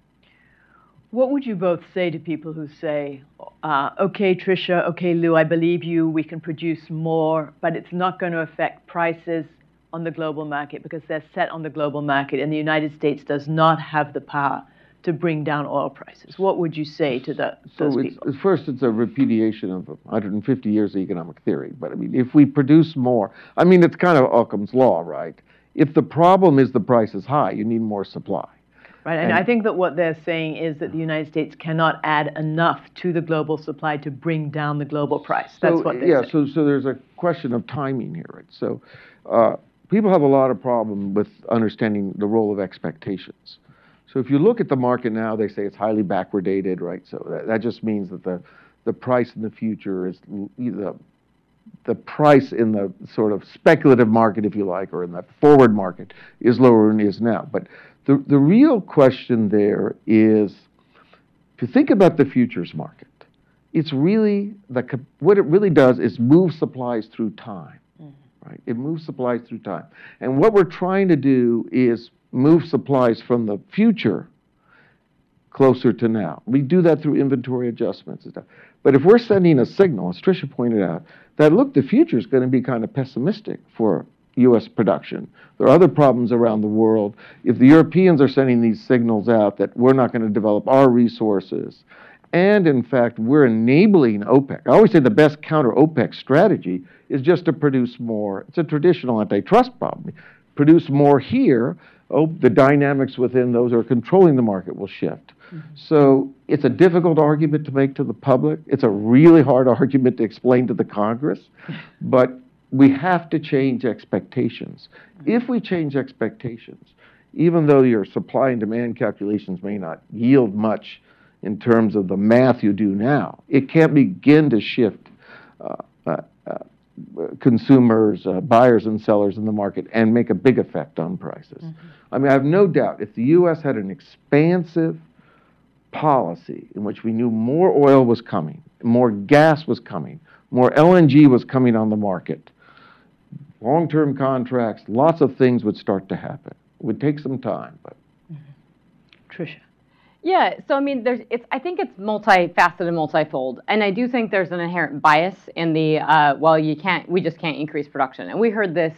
What would you both say to people who say, uh, "Okay, Trisha, okay, Lou, I believe you. We can produce more, but it's not going to affect prices on the global market because they're set on the global market, and the United States does not have the power to bring down oil prices. What would you say to the, those so people? First, it's a repudiation of 150 years of economic theory. But I mean, if we produce more, I mean, it's kind of Occam's law, right? If the problem is the price is high, you need more supply. Right, and, and, I think that what they're saying is that the United States cannot add enough to the global supply to bring down the global price. That's so, what they yeah, say. so so there's a question of timing here, right? So uh, people have a lot of problem with understanding the role of expectations. So if you look at the market now, they say it's highly backwardated, right? So that, that just means that the, the price in the future is the, the price in the sort of speculative market, if you like, or in the forward market is lower than it is now. But the, the real question there is if you think about the futures market, it's really the, what it really does is move supplies through time, mm-hmm. right? It moves supplies through time. And what we're trying to do is move supplies from the future closer to now. We do that through inventory adjustments and stuff. But if we're sending a signal, as Trisha pointed out, that look, the future is going to be kind of pessimistic for U.S. production. There are other problems around the world. If the Europeans are sending these signals out that we're not going to develop our resources, and in fact, we're enabling OPEC. I always say the best counter OPEC strategy is just to produce more. It's a traditional antitrust problem. Produce more here oh, the dynamics within those who are controlling the market will shift. So it's a difficult argument to make to the public. It's a really hard argument to explain to the Congress, but we have to change expectations. If we change expectations, even though your supply and demand calculations may not yield much in terms of the math you do now, it can't begin to shift uh, uh, uh, consumers, uh, buyers, and sellers in the market and make a big effect on prices. Mm-hmm. I mean, I have no doubt if the U.S. had an expansive policy in which we knew more oil was coming, more gas was coming, more LNG was coming on the market, long-term contracts, lots of things would start to happen. It would take some time, but. Trisha. Yeah, so I mean, there's it's I think it's multifaceted and multifold, and I do think there's an inherent bias in the uh, well, you can't, we just can't increase production, and we heard this,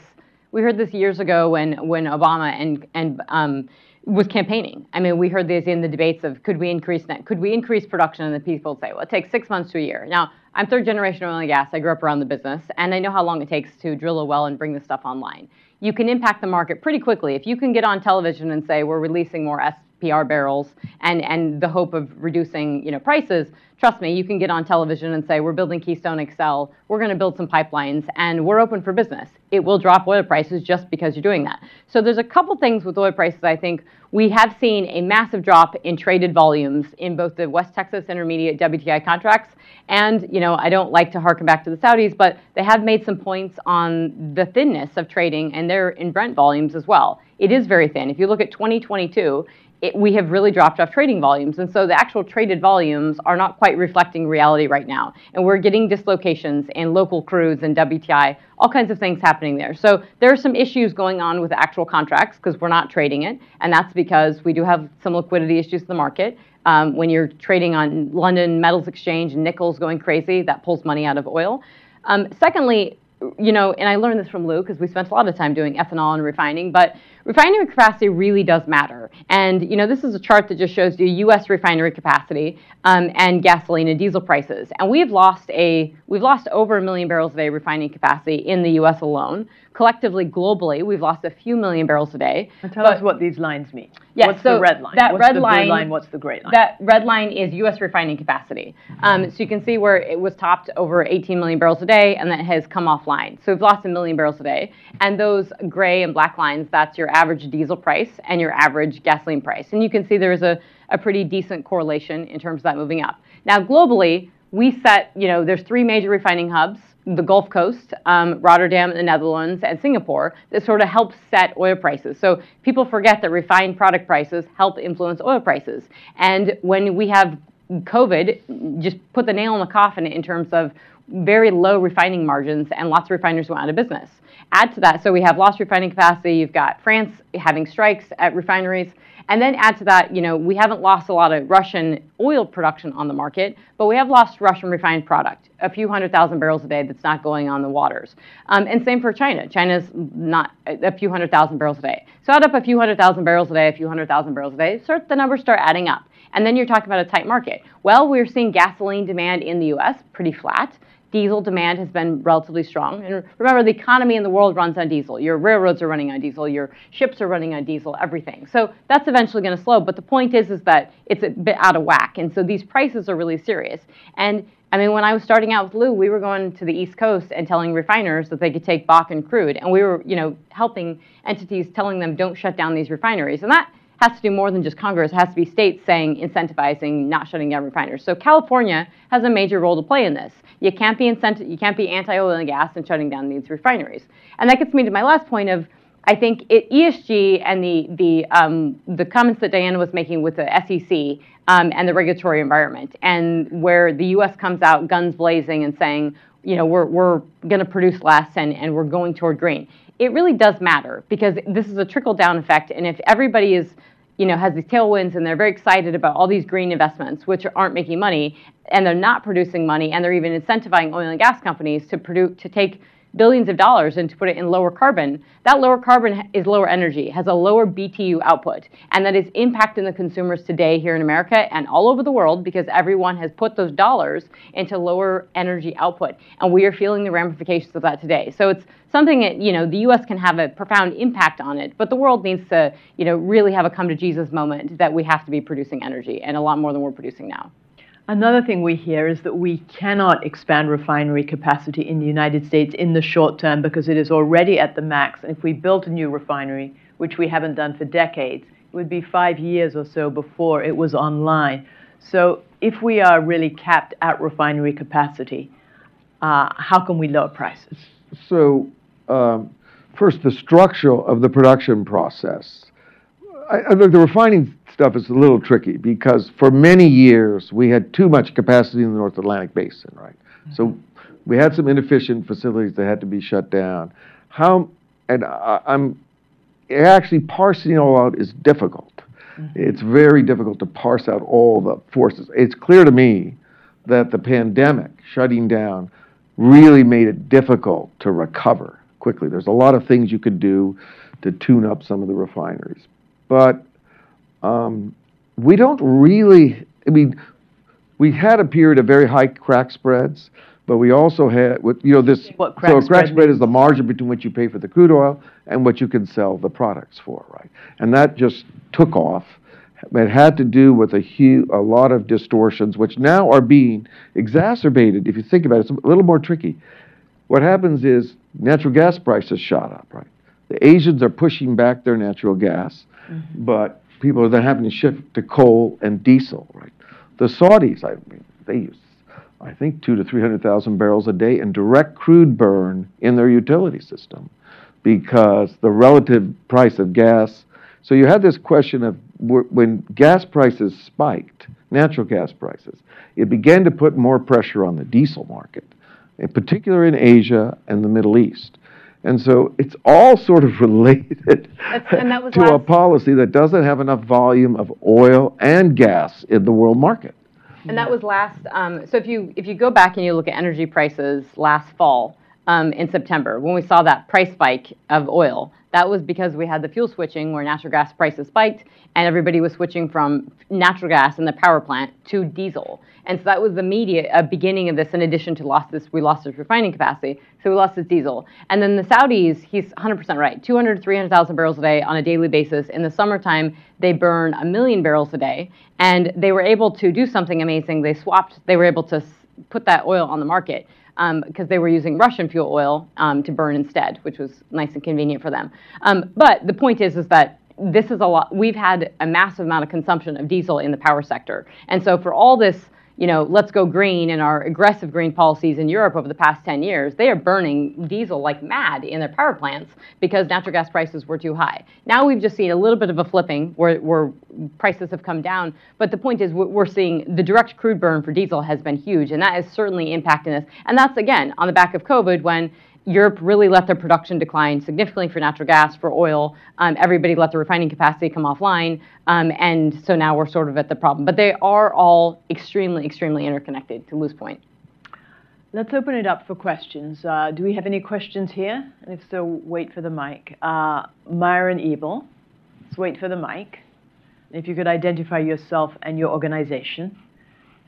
we heard this years ago when when Obama and and um, was campaigning. I mean, we heard this in the debates of could we increase net, could we increase production, and the people would say, well, it takes six months to a year. Now, I'm third generation oil and gas. I grew up around the business, and I know how long it takes to drill a well and bring this stuff online. You can impact the market pretty quickly if you can get on television and say we're releasing more SPR barrels and, and the hope of reducing you know, prices, trust me, you can get on television and say, we're building Keystone XL, we're going to build some pipelines, and we're open for business. It will drop oil prices just because you're doing that. So there's a couple things with oil prices I think we have seen a massive drop in traded volumes in both the West Texas Intermediate WTI contracts and, you know, I don't like to harken back to the Saudis, but they have made some points on the thinness of trading and they're in Brent volumes as well. It is very thin. If you look at 2022, it, we have really dropped off trading volumes. And so the actual traded volumes are not quite reflecting reality right now. And we're getting dislocations in local crudes and WTI, all kinds of things happening there. So there are some issues going on with actual contracts because we're not trading it. And that's because we do have some liquidity issues in the market. Um, when you're trading on London Metals Exchange and nickel's going crazy, that pulls money out of oil. Um, secondly, you know, and I learned this from Lou because we spent a lot of time doing ethanol and refining, but refinery capacity really does matter. And, you know, this is a chart that just shows you U.S. refinery capacity um, and gasoline and diesel prices. And we've lost a, we've lost over a million barrels a day refining capacity in the U.S. alone. Collectively, globally, we've lost a few million barrels a day. And tell us what these lines mean. Yeah, what's so the red line? That what's red the line, blue line? What's the gray line? That red line is U.S. refining capacity. Um, so you can see where it was topped over 18 million barrels a day, and that has come offline. So we've lost a million barrels a day. And those gray and black lines, that's your average diesel price and your average gasoline price. And you can see there's a, a pretty decent correlation in terms of that moving up. Now, globally, we set, you know, there's three major refining hubs the Gulf Coast, um, Rotterdam the Netherlands, and Singapore that sort of help set oil prices. So people forget that refined product prices help influence oil prices. And when we have COVID, just put the nail in the coffin in terms of very low refining margins and lots of refiners went out of business. Add to that, so we have lost refining capacity. You've got France having strikes at refineries. And then add to that, you know, we haven't lost a lot of Russian oil production on the market, but we have lost Russian refined product, a few hundred thousand barrels a day that's not going on the waters. Um, and same for China. China's not a few hundred thousand barrels a day. So add up a few hundred thousand barrels a day, a few hundred thousand barrels a day, start the numbers start adding up. And then you're talking about a tight market. Well, we're seeing gasoline demand in the U.S. pretty flat diesel demand has been relatively strong. And remember, the economy in the world runs on diesel. Your railroads are running on diesel. Your ships are running on diesel. Everything. So that's eventually going to slow. But the point is, is that it's a bit out of whack. And so these prices are really serious. And I mean, when I was starting out with Lou, we were going to the East Coast and telling refiners that they could take Bakken crude, and we were, you know, helping entities telling them don't shut down these refineries. And that has to do more than just Congress. It has to be states saying, incentivizing, not shutting down refiners. So California has a major role to play in this. You can't be incentive, you can't be anti-oil and gas and shutting down these refineries. And that gets me to my last point of, I think it, ESG and the the um, the comments that Diana was making with the SEC um, and the regulatory environment, and where the U.S. comes out guns blazing and saying, you know, we're we're going to produce less and and we're going toward green it really does matter because this is a trickle down effect. And if everybody is, you know, has these tailwinds and they're very excited about all these green investments, which aren't making money, and they're not producing money, and they're even incentivizing oil and gas companies to produce to take billions of dollars and to put it in lower carbon, that lower carbon is lower energy, has a lower BTU output, and that is impacting the consumers today here in America and all over the world because everyone has put those dollars into lower energy output, and we are feeling the ramifications of that today. So it's something that you know the U.S. can have a profound impact on it, but the world needs to you know really have a come to Jesus moment that we have to be producing energy and a lot more than we're producing now. Another thing we hear is that we cannot expand refinery capacity in the United States in the short term because it is already at the max. And if we built a new refinery, which we haven't done for decades, it would be five years or so before it was online. So if we are really capped at refinery capacity, uh, how can we lower prices? So, um, first, the structure of the production process. I, I, the refining stuff is a little tricky because for many years we had too much capacity in the North Atlantic Basin, right? Mm-hmm. So we had some inefficient facilities that had to be shut down. how, and I, I'm actually parsing it all out is difficult. It's very difficult to parse out all the forces. It's clear to me that the pandemic shutting down really made it difficult to recover quickly. There's a lot of things you could do to tune up some of the refineries. But um, we don't really, I mean, we had a period of very high crack spreads, but we also had, you know, this. What crack so a crack spread spread is the margin between what you pay for the crude oil and what you can sell the products for, right? And that just took off. It had to do with a huge, a lot of distortions, which now are being exacerbated. If you think about it, it's a little more tricky. What happens is natural gas prices shot up, right? The Asians are pushing back their natural gas, but people are then having to shift to coal and diesel, right? The Saudis, I mean, they use, I think, two to three hundred thousand barrels a day in direct crude burn in their utility system, because the relative price of gas. So you had this question of when gas prices spiked, natural gas prices, it began to put more pressure on the diesel market, in particular in Asia and the Middle East. And so it's all sort of *laughs* related to a policy that doesn't have enough volume of oil and gas in the world market. And that was last. Um, so if you if you go back and you look at energy prices last fall um, in September, when we saw that price spike of oil, that was because we had the fuel switching where natural gas prices spiked and everybody was switching from natural gas in the power plant to diesel. And so that was the immediate uh, beginning of this. In addition to lost this, we lost this refining capacity, so we lost this diesel. And then the Saudis, he's 100% right, 200 to 300,000 barrels a day on a daily basis. In the summertime, they burn a million barrels a day, and they were able to do something amazing. They swapped. They were able to put that oil on the market because they were using Russian fuel oil um, to burn instead, which was nice and convenient for them. Um, but the point is, is that this is a lot. We've had a massive amount of consumption of diesel in the power sector, and so for all this, you know, let's go green and our aggressive green policies in Europe over the past 10 years, they are burning diesel like mad in their power plants because natural gas prices were too high. Now we've just seen a little bit of a flipping where, where prices have come down, but the point is we're seeing the direct crude burn for diesel has been huge, and that is certainly impacting us. And that's again on the back of COVID when Europe really let their production decline significantly for natural gas, for oil. Um, everybody let the refining capacity come offline, um, and so now we're sort of at the problem. But they are all extremely, extremely interconnected. To Lou's point. Let's open it up for questions. Uh, do we have any questions here? And if so, wait for the mic. Uh, Myron Ebell, let's wait for the mic. If you could identify yourself and your organization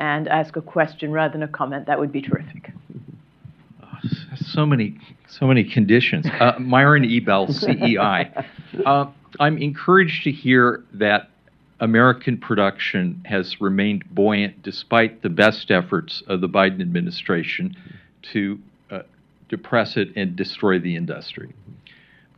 and ask a question rather than a comment, that would be terrific. So many so many conditions. Uh, Myron Ebell, *laughs* CEI. Uh, I'm encouraged to hear that American production has remained buoyant despite the best efforts of the Biden administration to uh, depress it and destroy the industry.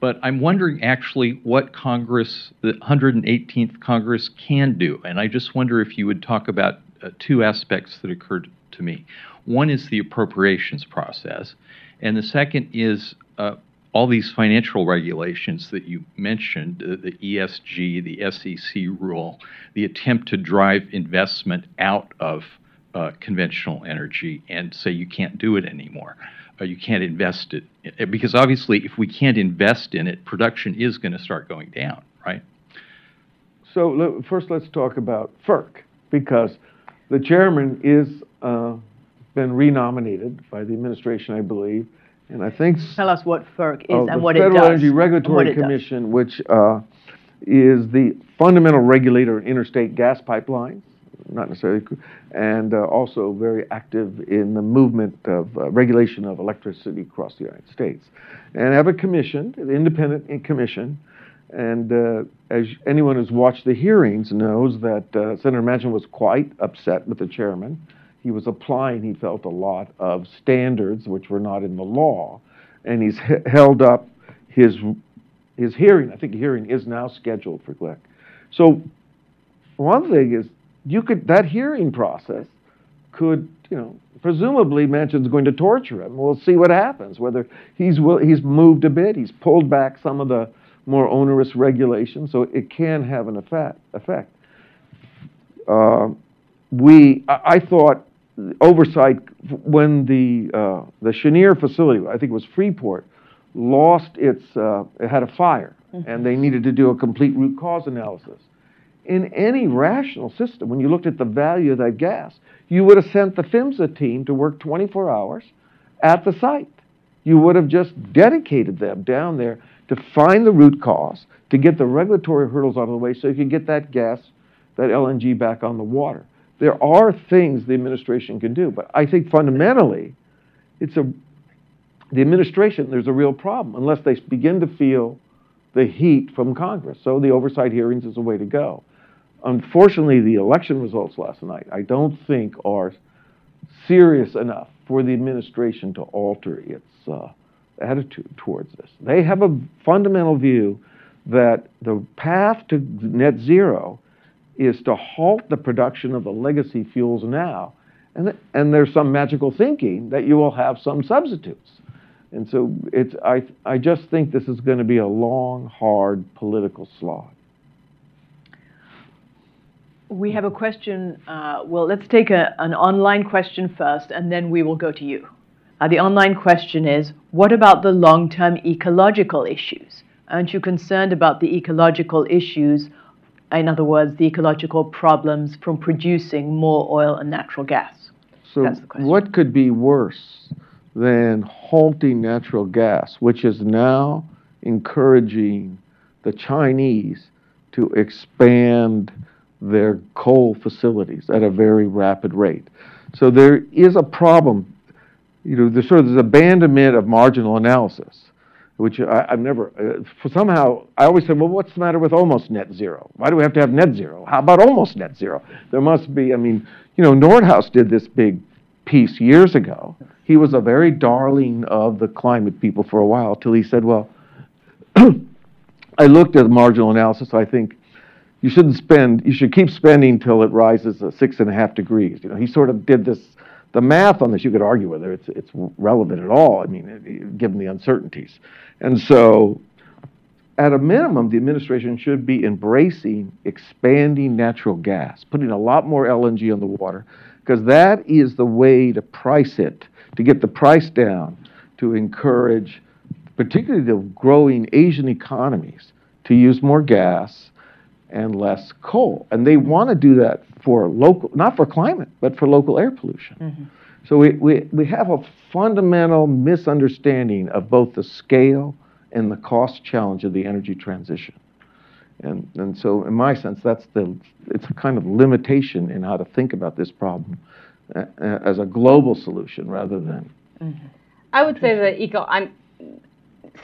But I'm wondering actually what Congress, the 118th Congress, can do. And I just wonder if you would talk about uh, two aspects that occurred to me. One is the appropriations process, and the second is uh, all these financial regulations that you mentioned uh, the ESG, the SEC rule, the attempt to drive investment out of uh, conventional energy and say you can't do it anymore. You can't invest it. Uh, Because obviously, if we can't invest in it, production is going to start going down, right? So first, let's talk about FERC because the chairman is uh, been renominated by the administration, I believe, and I think Tell us what FERC is oh, and what it does. Federal Energy Regulatory it does. Commission, which uh, is the fundamental regulator in interstate gas pipelines, not necessarily, and uh, also very active in the movement of uh, regulation of electricity across the United States. And have a commission, an independent commission, and uh, as anyone who's watched the hearings knows that uh, Senator Manchin was quite upset with the chairman. He was applying, he felt, a lot of standards which were not in the law, and he's he- held up his his hearing. I think hearing is now scheduled for Glick. So one thing is you could that hearing process could you know presumably Manchin's going to torture him. We'll see what happens. Whether he's he's moved a bit, he's pulled back some of the more onerous regulations, so it can have an effect. Effect. Uh, we I, I thought oversight when the uh, the Cheniere facility, I think it was Freeport, lost its, uh, it had a fire, and they needed to do a complete root cause analysis. In any rational system, when you looked at the value of that gas, you would have sent the PHMSA team to work 24 hours at the site. You would have just dedicated them down there to find the root cause, to get the regulatory hurdles out of the way so you could get that gas, that LNG back on the water. There are things the administration can do, but I think fundamentally, it's a the administration, there's a real problem unless they begin to feel the heat from Congress. So the oversight hearings is a way to go. Unfortunately, the election results last night, I don't think are serious enough for the administration to alter its uh, attitude towards this. They have a fundamental view that the path to net zero is to halt the production of the legacy fuels now. And, th- and there's some magical thinking that you will have some substitutes. And so it's, I, I just think this is going to be a long, hard political slog. We have a question. Uh, well, let's take a, an online question first, and then we will go to you. Uh, the online question is What about the long term ecological issues? Aren't you concerned about the ecological issues? In other words, the ecological problems from producing more oil and natural gas? So, That's the question. what could be worse than halting natural gas, which is now encouraging the Chinese to expand their coal facilities at a very rapid rate? So, there is a problem. You know, there's sort of this abandonment of marginal analysis which I, I've never, uh, somehow, I always said, well, what's the matter with almost net zero? Why do we have to have net zero? How about almost net zero? There must be, I mean, you know, Nordhaus did this big piece years ago. He was a very darling of the climate people for a while till he said, well, *clears throat* I looked at marginal analysis. I think you shouldn't spend, you should keep spending till it rises six and a half degrees. You know, he sort of did this the math on this, you could argue whether it's, it's relevant at all, I mean, given the uncertainties. And so, at a minimum, the administration should be embracing expanding natural gas, putting a lot more LNG on the water, because that is the way to price it, to get the price down, to encourage particularly the growing Asian economies to use more gas and less coal. And they want to do that for local, not for climate, but for local air pollution. Mm-hmm. So we, we, we have a fundamental misunderstanding of both the scale and the cost challenge of the energy transition. And, and so, in my sense, that's the, it's a kind of limitation in how to think about this problem uh, as a global solution rather than. Mm-hmm. I would say that eco, I'm,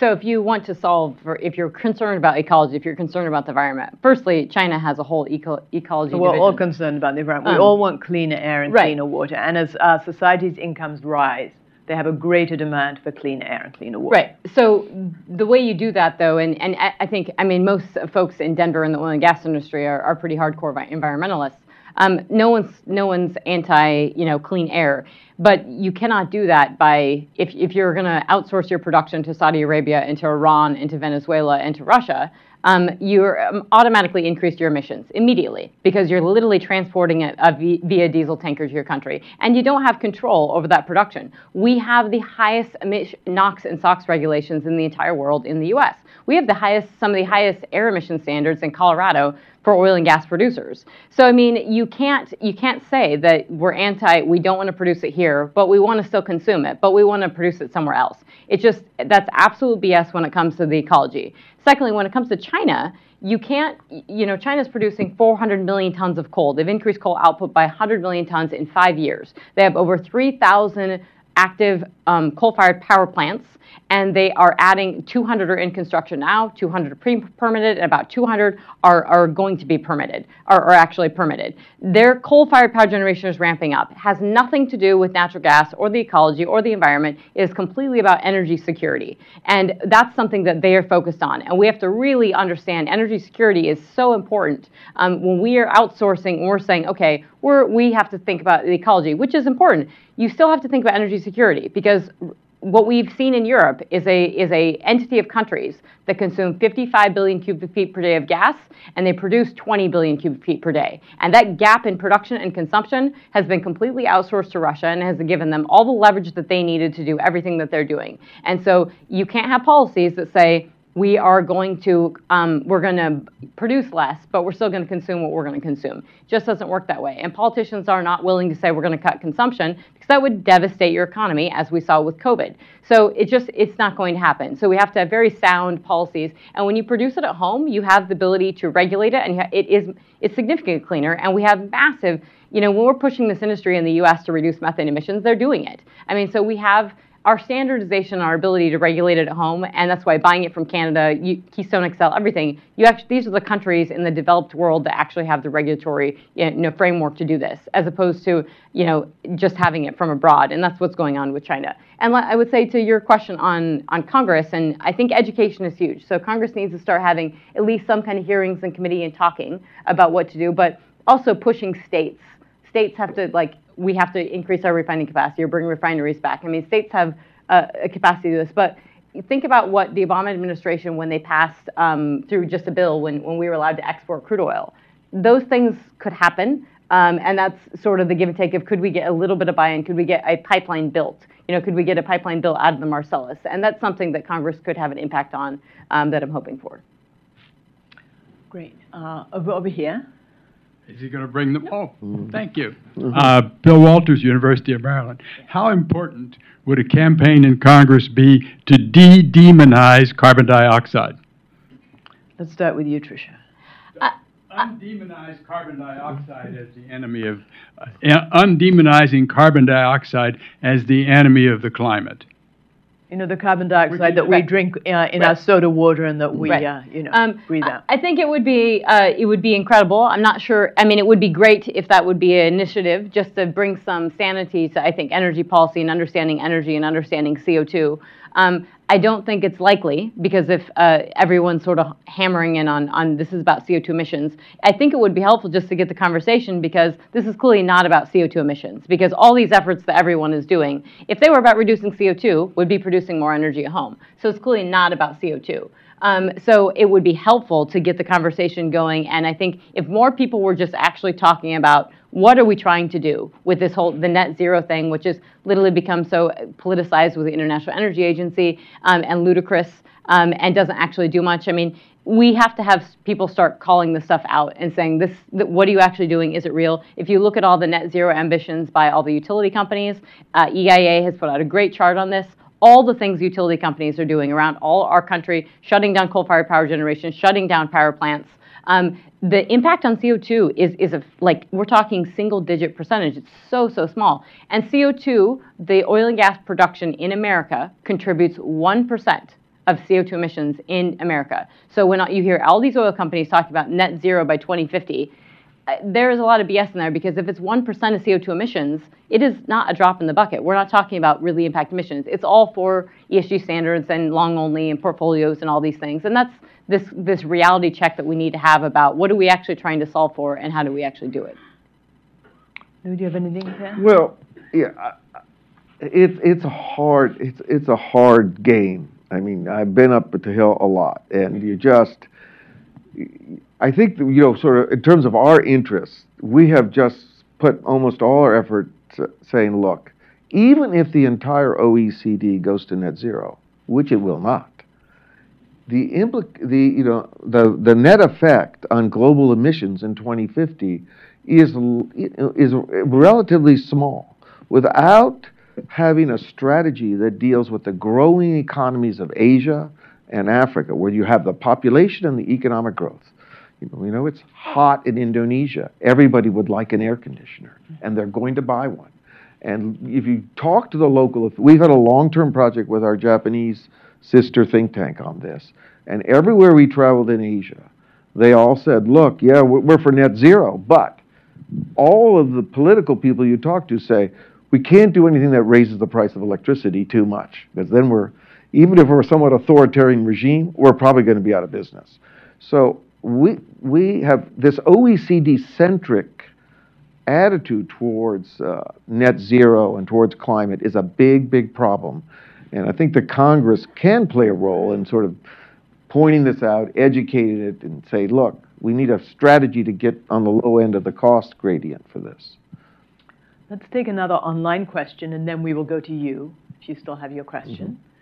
so if you want to solve, for, if you're concerned about ecology, if you're concerned about the environment, firstly, China has a whole eco, ecology. So we're division. all concerned about the environment. Um, we all want cleaner air and right. cleaner water. And as our society's incomes rise, they have a greater demand for clean air and cleaner water. Right. So the way you do that, though, and, and I think, I mean, most folks in Denver in the oil and gas industry are, are pretty hardcore environmentalists. Um, no one's no one's anti you know clean air, but you cannot do that by if if you're going to outsource your production to Saudi Arabia, into Iran, into Venezuela, into Russia. Um, you um, automatically increase your emissions immediately because you're literally transporting it uh, via diesel tanker to your country, and you don't have control over that production. We have the highest emission, NOx and SOx regulations in the entire world in the U.S. We have the highest, some of the highest air emission standards in Colorado for oil and gas producers. So I mean, you can't you can't say that we're anti we don't want to produce it here, but we want to still consume it, but we want to produce it somewhere else. It's just that's absolute BS when it comes to the ecology. Secondly, when it comes to China, you can't you know China's producing 400 million tons of coal. They've increased coal output by 100 million tons in 5 years. They have over 3,000 active um, coal-fired power plants and they are adding 200 are in construction now, 200 are pre-permitted, and about 200 are, are going to be permitted, are, are actually permitted. Their coal-fired power generation is ramping up. It has nothing to do with natural gas or the ecology or the environment. It is completely about energy security, and that's something that they are focused on. And we have to really understand energy security is so important. Um, when we are outsourcing, we're saying, okay, we're, we have to think about the ecology, which is important. You still have to think about energy security because what we've seen in Europe is a is a entity of countries that consume 55 billion cubic feet per day of gas, and they produce 20 billion cubic feet per day. And that gap in production and consumption has been completely outsourced to Russia and has given them all the leverage that they needed to do everything that they're doing. And so you can't have policies that say we are going to um, we're going to produce less, but we're still going to consume what we're going to consume. It just doesn't work that way. And politicians are not willing to say we're going to cut consumption because that would devastate your economy, as we saw with COVID. So it just it's not going to happen. So we have to have very sound policies. And when you produce it at home, you have the ability to regulate it, and it is it's significantly cleaner. And we have massive. You know, when we're pushing this industry in the U.S. to reduce methane emissions, they're doing it. I mean, so we have our standardization, our ability to regulate it at home, and that's why buying it from Canada, you, Keystone XL, everything. You actually, these are the countries in the developed world that actually have the regulatory you know, framework to do this, as opposed to you know just having it from abroad, and that's what's going on with China. And I would say to your question on on Congress, and I think education is huge. So Congress needs to start having at least some kind of hearings and committee and talking about what to do, but also pushing states. States have to like we have to increase our refining capacity or bring refineries back. I mean, states have uh, a capacity to do this, but think about what the Obama administration, when they passed um, through just a bill when, when we were allowed to export crude oil, those things could happen. Um, and that's sort of the give and take of could we get a little bit of buy-in? Could we get a pipeline built? You know, could we get a pipeline built out of the Marcellus? And that's something that Congress could have an impact on um, that I'm hoping for. Great. Uh, over, over here. Is he going to bring them? Oh, mm-hmm. thank you. Mm-hmm. Uh, Bill Walters, University of Maryland. How important would a campaign in Congress be to de-demonize carbon dioxide? Let's start with you, Trisha. Uh, uh, uh, Undemonize carbon dioxide as the enemy of, uh, undemonizing carbon dioxide as the enemy of the climate. You know, the carbon dioxide that we right. drink uh, in Right. our soda water and that we, Right. uh, you know, Um, breathe out. I think it would be uh, it would be incredible. I'm not sure. I mean, it would be great if that would be an initiative just to bring some sanity to I think energy policy and understanding energy and understanding CO2. Um, I don't think it's likely because if uh, everyone's sort of hammering in on on this is about CO2 emissions, I think it would be helpful just to get the conversation because this is clearly not about CO2 emissions because all these efforts that everyone is doing, if they were about reducing CO2, would be producing more energy at home. So it's clearly not about CO2. Um, so it would be helpful to get the conversation going. And I think if more people were just actually talking about what are we trying to do with this whole the net zero thing, which has literally become so politicized with the International Energy Agency um, and ludicrous um, and doesn't actually do much. I mean, we have to have people start calling this stuff out and saying this th- what are you actually doing is it real if you look at all the net zero ambitions by all the utility companies uh, eia has put out a great chart on this all the things utility companies are doing around all our country, shutting down coal-fired power generation, shutting down power plants. Um, the impact on CO2 is, is a, like, we're talking single digit percentage. It's so, so small. And CO2, the oil and gas production in America, contributes 1% of CO2 emissions in America. So when you hear all these oil companies talking about net zero by 2050, uh, there is a lot of BS in there because if it's 1% of CO2 emissions, it is not a drop in the bucket. We're not talking about really impact emissions. It's all for ESG standards and long only and portfolios and all these things. And that's this, this reality check that we need to have about what are we actually trying to solve for and how do we actually do it. Do you have anything to add? Well, yeah, I- I- it's it's a hard it's it's a hard game. I mean, I've been up at the hill a lot, and you just, I think you know, sort of in terms of our interests, we have just put almost all our effort saying, look, even if the entire OECD goes to net zero, which it will not, the implic the you know the the net effect on global emissions in 2050 is is relatively small without having a strategy that deals with the growing economies of Asia and Africa where you have the population and the economic growth you know, it's hot in Indonesia everybody would like an air conditioner and they're going to buy one and if you talk to the local, we've had a long-term project with our Japanese sister think tank on this, and everywhere we traveled in Asia, they all said, "Look, yeah, we're we're for net zero, but all of the political people you talk to say we can't do anything that raises the price of electricity too much, because then we're, even if we're a somewhat authoritarian regime, we're probably going to be out of business." So we we have this OECD-centric attitude towards uh, net zero and towards climate is a big, big problem. And I think the Congress can play a role in sort of pointing this out, educating it, and say, look, we need a strategy to get on the low end of the cost gradient for this. Let's take another online question, and then we will go to you if you still have your question. Mm-hmm.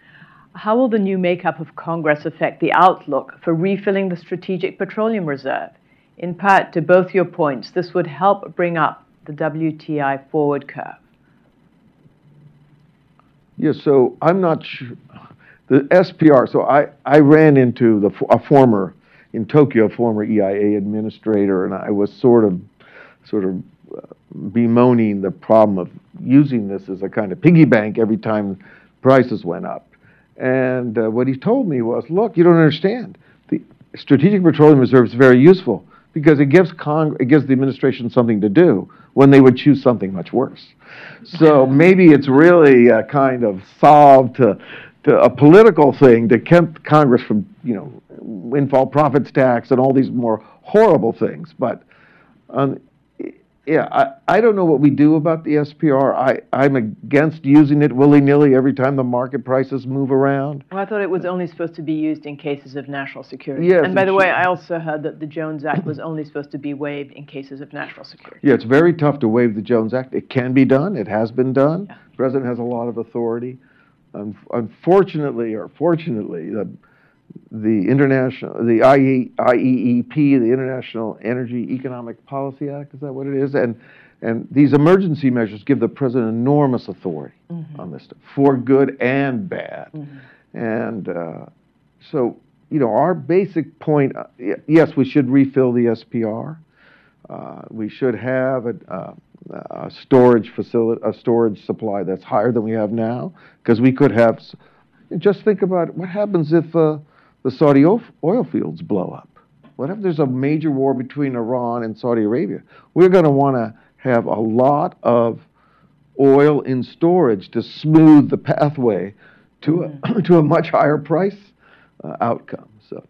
How will the new makeup of Congress affect the outlook for refilling the Strategic Petroleum Reserve? In part, to both your points, this would help bring up the WTI forward curve. Yeah, so I'm not sure. The SPR, so I, I ran into the, a former, in Tokyo, former EIA administrator, and I was sort of, sort of uh, bemoaning the problem of using this as a kind of piggy bank every time prices went up. And uh, what he told me was, look, you don't understand. The Strategic Petroleum Reserve is very useful because it gives Cong- it gives the administration something to do when they would choose something much worse. So maybe it's really a kind of solve to, to a political thing to keep Congress from, you know, windfall profits tax and all these more horrible things. But um, yeah, I, I don't know what we do about the SPR. I, I'm against using it willy nilly every time the market prices move around. Well, I thought it was only supposed to be used in cases of national security. Yes, and by the way, I also heard that the Jones Act was only supposed to be waived in cases of national security. Yeah, it's very tough to waive the Jones Act. It can be done, it has been done. Yeah. The president has a lot of authority. Um, unfortunately, or fortunately, the the international, the IE, IEEP, the International Energy Economic Policy Act, is that what it is? And and these emergency measures give the president enormous authority mm-hmm. on this stuff, for good and bad. Mm-hmm. And uh, so, you know, our basic point, uh, yes, we should refill the SPR. Uh, we should have a, uh, a storage facility, a storage supply that's higher than we have now, because we could have. Just think about what happens if uh, the Saudi oil fields blow up? What if there's a major war between Iran and Saudi Arabia? We're going to want to have a lot of oil in storage to smooth the pathway to a, mm-hmm. *clears throat* to a much higher price uh, outcome. So.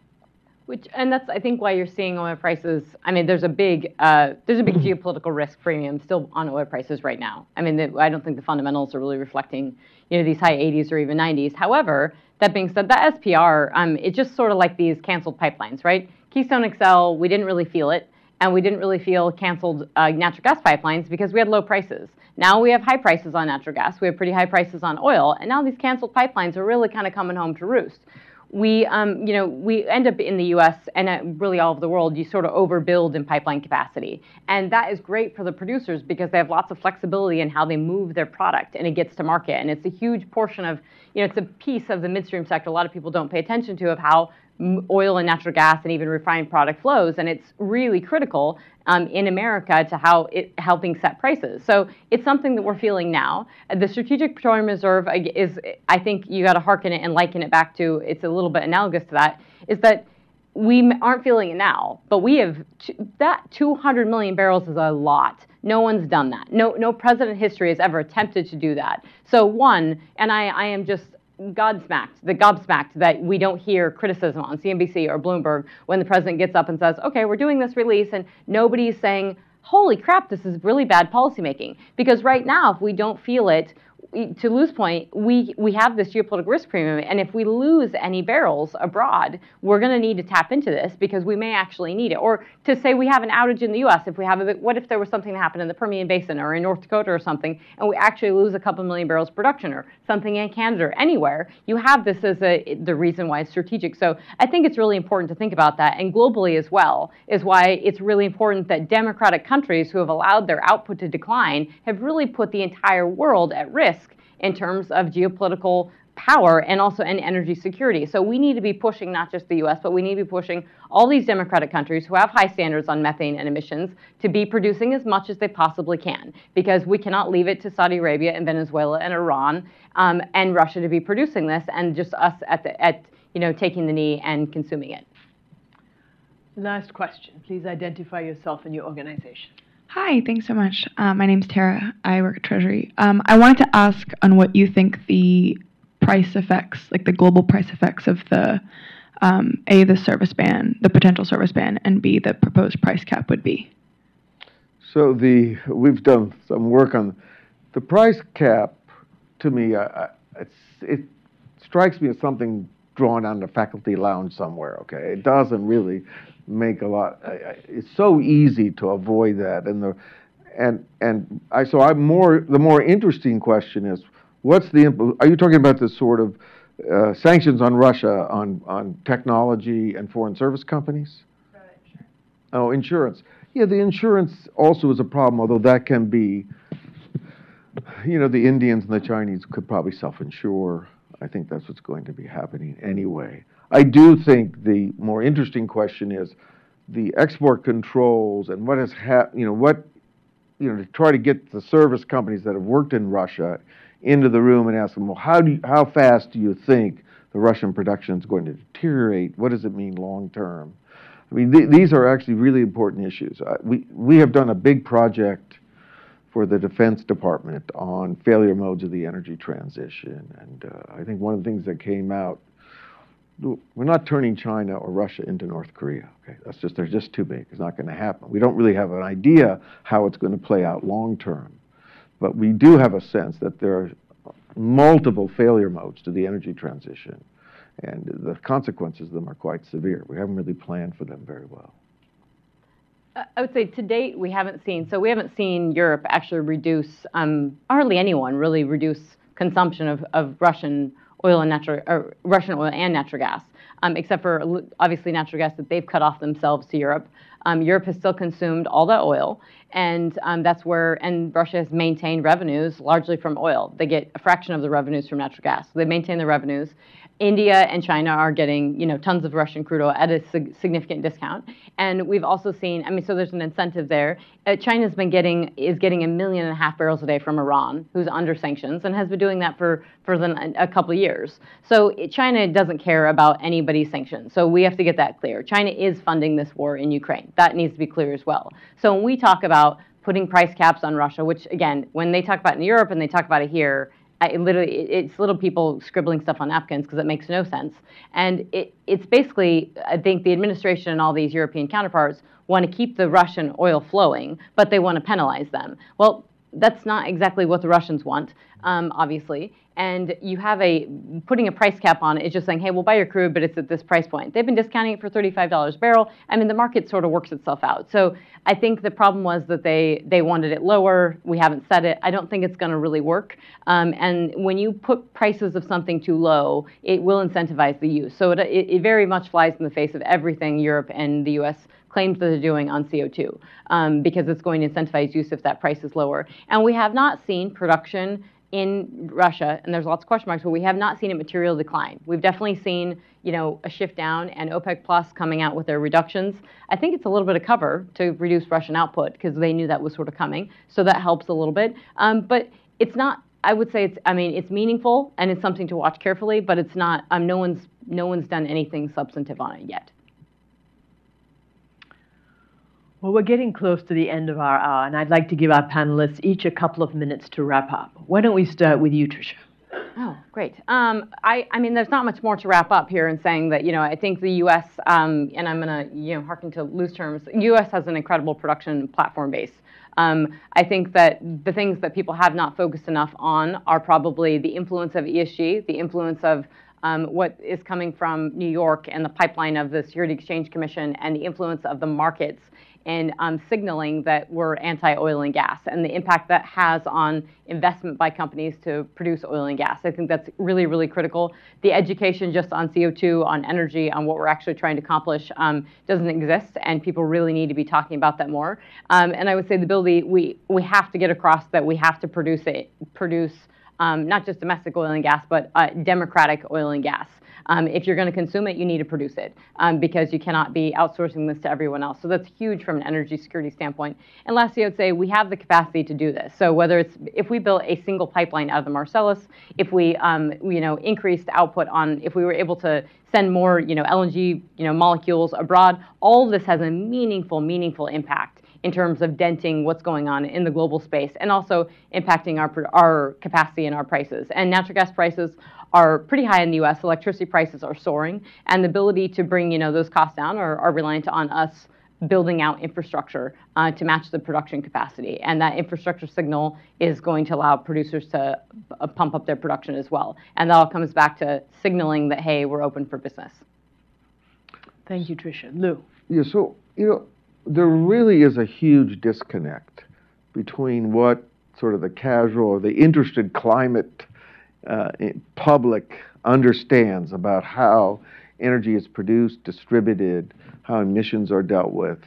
Which and that's I think why you're seeing oil prices. I mean, there's a big uh, there's a big geopolitical risk premium still on oil prices right now. I mean, the, I don't think the fundamentals are really reflecting you know these high 80s or even 90s. However, that being said, the SPR, um, it's just sort of like these canceled pipelines, right? Keystone XL, we didn't really feel it, and we didn't really feel canceled uh, natural gas pipelines because we had low prices. Now we have high prices on natural gas, we have pretty high prices on oil, and now these canceled pipelines are really kind of coming home to roost we, um, you know, we end up in the U.S. and uh, really all over the world, you sort of overbuild in pipeline capacity, and that is great for the producers because they have lots of flexibility in how they move their product and it gets to market, and it's a huge portion of, you know, it's a piece of the midstream sector a lot of people don't pay attention to of how oil and natural gas and even refined product flows, and it's really critical um, in America to how it helping set prices. So it's something that we're feeling now. The Strategic Petroleum Reserve is, I think, you got to hearken it and liken it back to. It's a little bit analogous to that. Is that we aren't feeling it now, but we have that 200 million barrels is a lot. No one's done that. No, no president in history has ever attempted to do that. So one, and I, I am just godsmacked, the gobsmacked that we don't hear criticism on CNBC or Bloomberg when the president gets up and says, okay, we're doing this release, and nobody's saying, holy crap, this is really bad policymaking. Because right now, if we don't feel it, to Lou's point, we, we have this geopolitical risk premium, and if we lose any barrels abroad, we're going to need to tap into this because we may actually need it. Or to say we have an outage in the U.S., if we have a, what if there was something that happened in the Permian Basin or in North Dakota or something, and we actually lose a couple million barrels of production or something in Canada or anywhere, you have this as a, the reason why it's strategic. So I think it's really important to think about that, and globally as well, is why it's really important that democratic countries who have allowed their output to decline have really put the entire world at risk in terms of geopolitical power and also in energy security. So we need to be pushing not just the US, but we need to be pushing all these democratic countries who have high standards on methane and emissions to be producing as much as they possibly can because we cannot leave it to Saudi Arabia and Venezuela and Iran um, and Russia to be producing this and just us at, the, at you know, taking the knee and consuming it. Last question. Please identify yourself and your organization. Hi, thanks so much. Uh, my name's Tara. I work at Treasury. Um, I wanted to ask on what you think the price effects, like the global price effects of the um, A, the service ban, the potential service ban, and B, the proposed price cap would be. So the we've done some work on the price cap. To me, it's it strikes me as something drawn on the faculty lounge somewhere. Okay, it doesn't really make a lot. It's so easy to avoid that, and the and and I so I'm more the more interesting question is what's the are you talking about the sort of uh, sanctions on Russia on on technology and foreign service companies? Oh, insurance. Yeah, the insurance also is a problem, although that can be, you know, the Indians and the Chinese could probably self-insure. I think that's what's going to be happening anyway. I do think the more interesting question is the export controls and what has happened, you know, what, you know, to try to get the service companies that have worked in Russia into the room and ask them, well, how do you, how fast do you think the Russian production is going to deteriorate? What does it mean long term? I mean, th these are actually really important issues. Uh, we, we have done a big project for the Defense Department on failure modes of the energy transition. And uh, I think one of the things that came out, we're not turning China or Russia into North Korea. Okay, that's just they're just too big. It's not going to happen. We don't really have an idea how it's going to play out long term, but we do have a sense that there are multiple failure modes to the energy transition and the consequences of them are quite severe. We haven't really planned for them very well. I would say to date we haven't seen so we haven't seen Europe actually reduce um, hardly anyone really reduce consumption of, of Russian oil and natural or Russian oil and natural gas, um, except for obviously natural gas that they've cut off themselves to Europe. Um, Europe has still consumed all that oil, and um, that's where and Russia has maintained revenues largely from oil. They get a fraction of the revenues from natural gas. So they maintain the revenues, India and China are getting, you know, tons of Russian crude oil at a sig significant discount. And we've also seen, I mean, so there's an incentive there. Uh, China's been getting, is getting a million and a half barrels a day from Iran, who's under sanctions, and has been doing that for, for the, a couple of years. So China doesn't care about anybody's sanctions. So we have to get that clear. China is funding this war in Ukraine. That needs to be clear as well. So when we talk about putting price caps on Russia, which again, when they talk about it in Europe and they talk about it here, I literally, it's little people scribbling stuff on napkins because it makes no sense. And it, it's basically, I think the administration and all these European counterparts want to keep the Russian oil flowing, but they want to penalize them. Well, that's not exactly what the Russians want, um, obviously and you have a putting a price cap on it is just saying, hey, we'll buy your crude, but it's at this price point. They've been discounting it for $35 a barrel. I mean, the market sort of works itself out. So I think the problem was that they they wanted it lower. We haven't set it. I don't think it's going to really work. Um, and when you put prices of something too low, it will incentivize the use. So it, it, it very much flies in the face of everything Europe and the U.S claims that they're doing on CO2 um, because it's going to incentivize use if that price is lower. And we have not seen production in Russia, and there's lots of question marks, but we have not seen a material decline. We've definitely seen, you know, a shift down, and OPEC Plus coming out with their reductions. I think it's a little bit of cover to reduce Russian output because they knew that was sort of coming, so that helps a little bit. Um, but it's not. I would say it's. I mean, it's meaningful and it's something to watch carefully, but it's not. Um, no one's no one's done anything substantive on it yet. Well, we're getting close to the end of our hour, and I'd like to give our panelists each a couple of minutes to wrap up. Why don't we start with you, Trisha? Oh, great. Um, I, I, mean, there's not much more to wrap up here in saying that, you know, I think the U.S., um, and I'm going to, you know, harken to loose terms, U.S. has an incredible production platform base. Um, I think that the things that people have not focused enough on are probably the influence of ESG, the influence of um, what is coming from New York and the pipeline of the Security Exchange Commission and the influence of the markets in um, signaling that we're anti-oil and gas and the impact that has on investment by companies to produce oil and gas. I think that's really, really critical. The education just on CO2, on energy, on what we're actually trying to accomplish um, doesn't exist, and people really need to be talking about that more. Um, and I would say the ability, we, we have to get across that we have to produce it, produce um, not just domestic oil and gas, but uh, democratic oil and gas. Um, if you're going to consume it, you need to produce it um, because you cannot be outsourcing this to everyone else. So that's huge from an energy security standpoint. And lastly, I would say we have the capacity to do this. So whether it's if we built a single pipeline out of the Marcellus, if we um, you know increased output on, if we were able to send more you know LNG you know molecules abroad, all this has a meaningful, meaningful impact in terms of denting what's going on in the global space and also impacting our, our capacity and our prices. And natural gas prices are pretty high in the U.S. Electricity prices are soaring, and the ability to bring you know those costs down are, are reliant on us building out infrastructure uh, to match the production capacity. And that infrastructure signal is going to allow producers to uh, pump up their production as well. And that all comes back to signaling that, hey, we're open for business. Thank you, Trisha. Lou. Yeah, so, you know, there really is a huge disconnect between what sort of the casual or the interested climate uh, public understands about how energy is produced, distributed, how emissions are dealt with,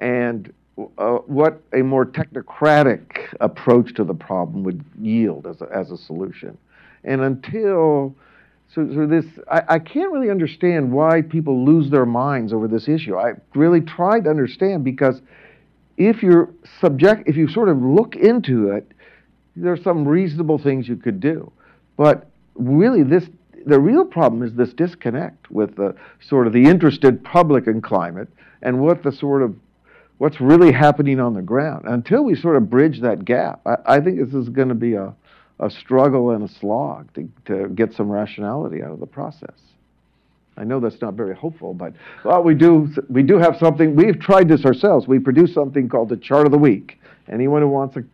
and uh, what a more technocratic approach to the problem would yield as a, as a solution. And until so, so this, I, I can't really understand why people lose their minds over this issue. I really tried to understand because if you're subject, if you sort of look into it, there are some reasonable things you could do. But really, this the real problem is this disconnect with the sort of the interested public in climate and what the sort of what's really happening on the ground. Until we sort of bridge that gap, I, I think this is going to be a a struggle and a slog to, to get some rationality out of the process. I know that's not very hopeful, but well, we do we do have something. We've tried this ourselves. We produce something called the Chart of the Week. Anyone who wants to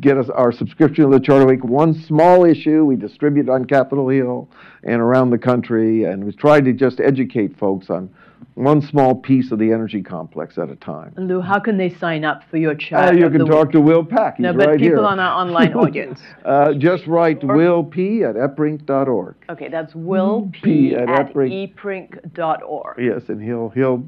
get us our subscription to the Chart of the Week, one small issue we distribute on Capitol Hill and around the country, and we tried to just educate folks on one small piece of the energy complex at a time. Lou, how can they sign up for your chat? Uh, you can talk to Will Pack. He's no, but right people here. on our online *laughs* audience. uh, just write Will P at eprinc.org. Okay, that's Will P, P at, at eprinc.org. Yes, and he'll he'll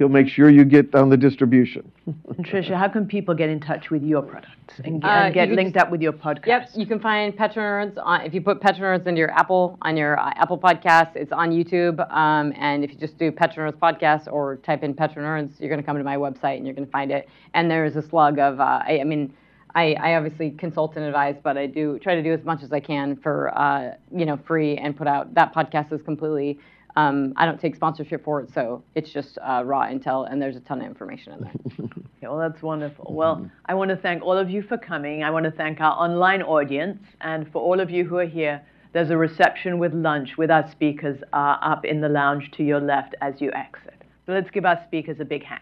he'll make sure you get on the distribution. and *laughs* Trisha, how can people get in touch with your products and, uh, and get linked up with your podcast? Yep, you can find PetroNerds on, if you put PetroNerds into your Apple on your uh, Apple podcast, it's on YouTube. Um, and if you just do PetroNerds podcast or type in PetroNerds, you're going to come to my website and you're going to find it. And there's a slug of, uh, I, I, mean. I, I, obviously consult and advise, but I do try to do as much as I can for uh, you know free and put out. That podcast is completely um, I don't take sponsorship for it, so it's just uh, raw intel, and there's a ton of information in there. *laughs* okay, well, that's wonderful. Well, I want to thank all of you for coming. I want to thank our online audience, and for all of you who are here, there's a reception with lunch with our speakers uh, up in the lounge to your left as you exit. So let's give our speakers a big hand.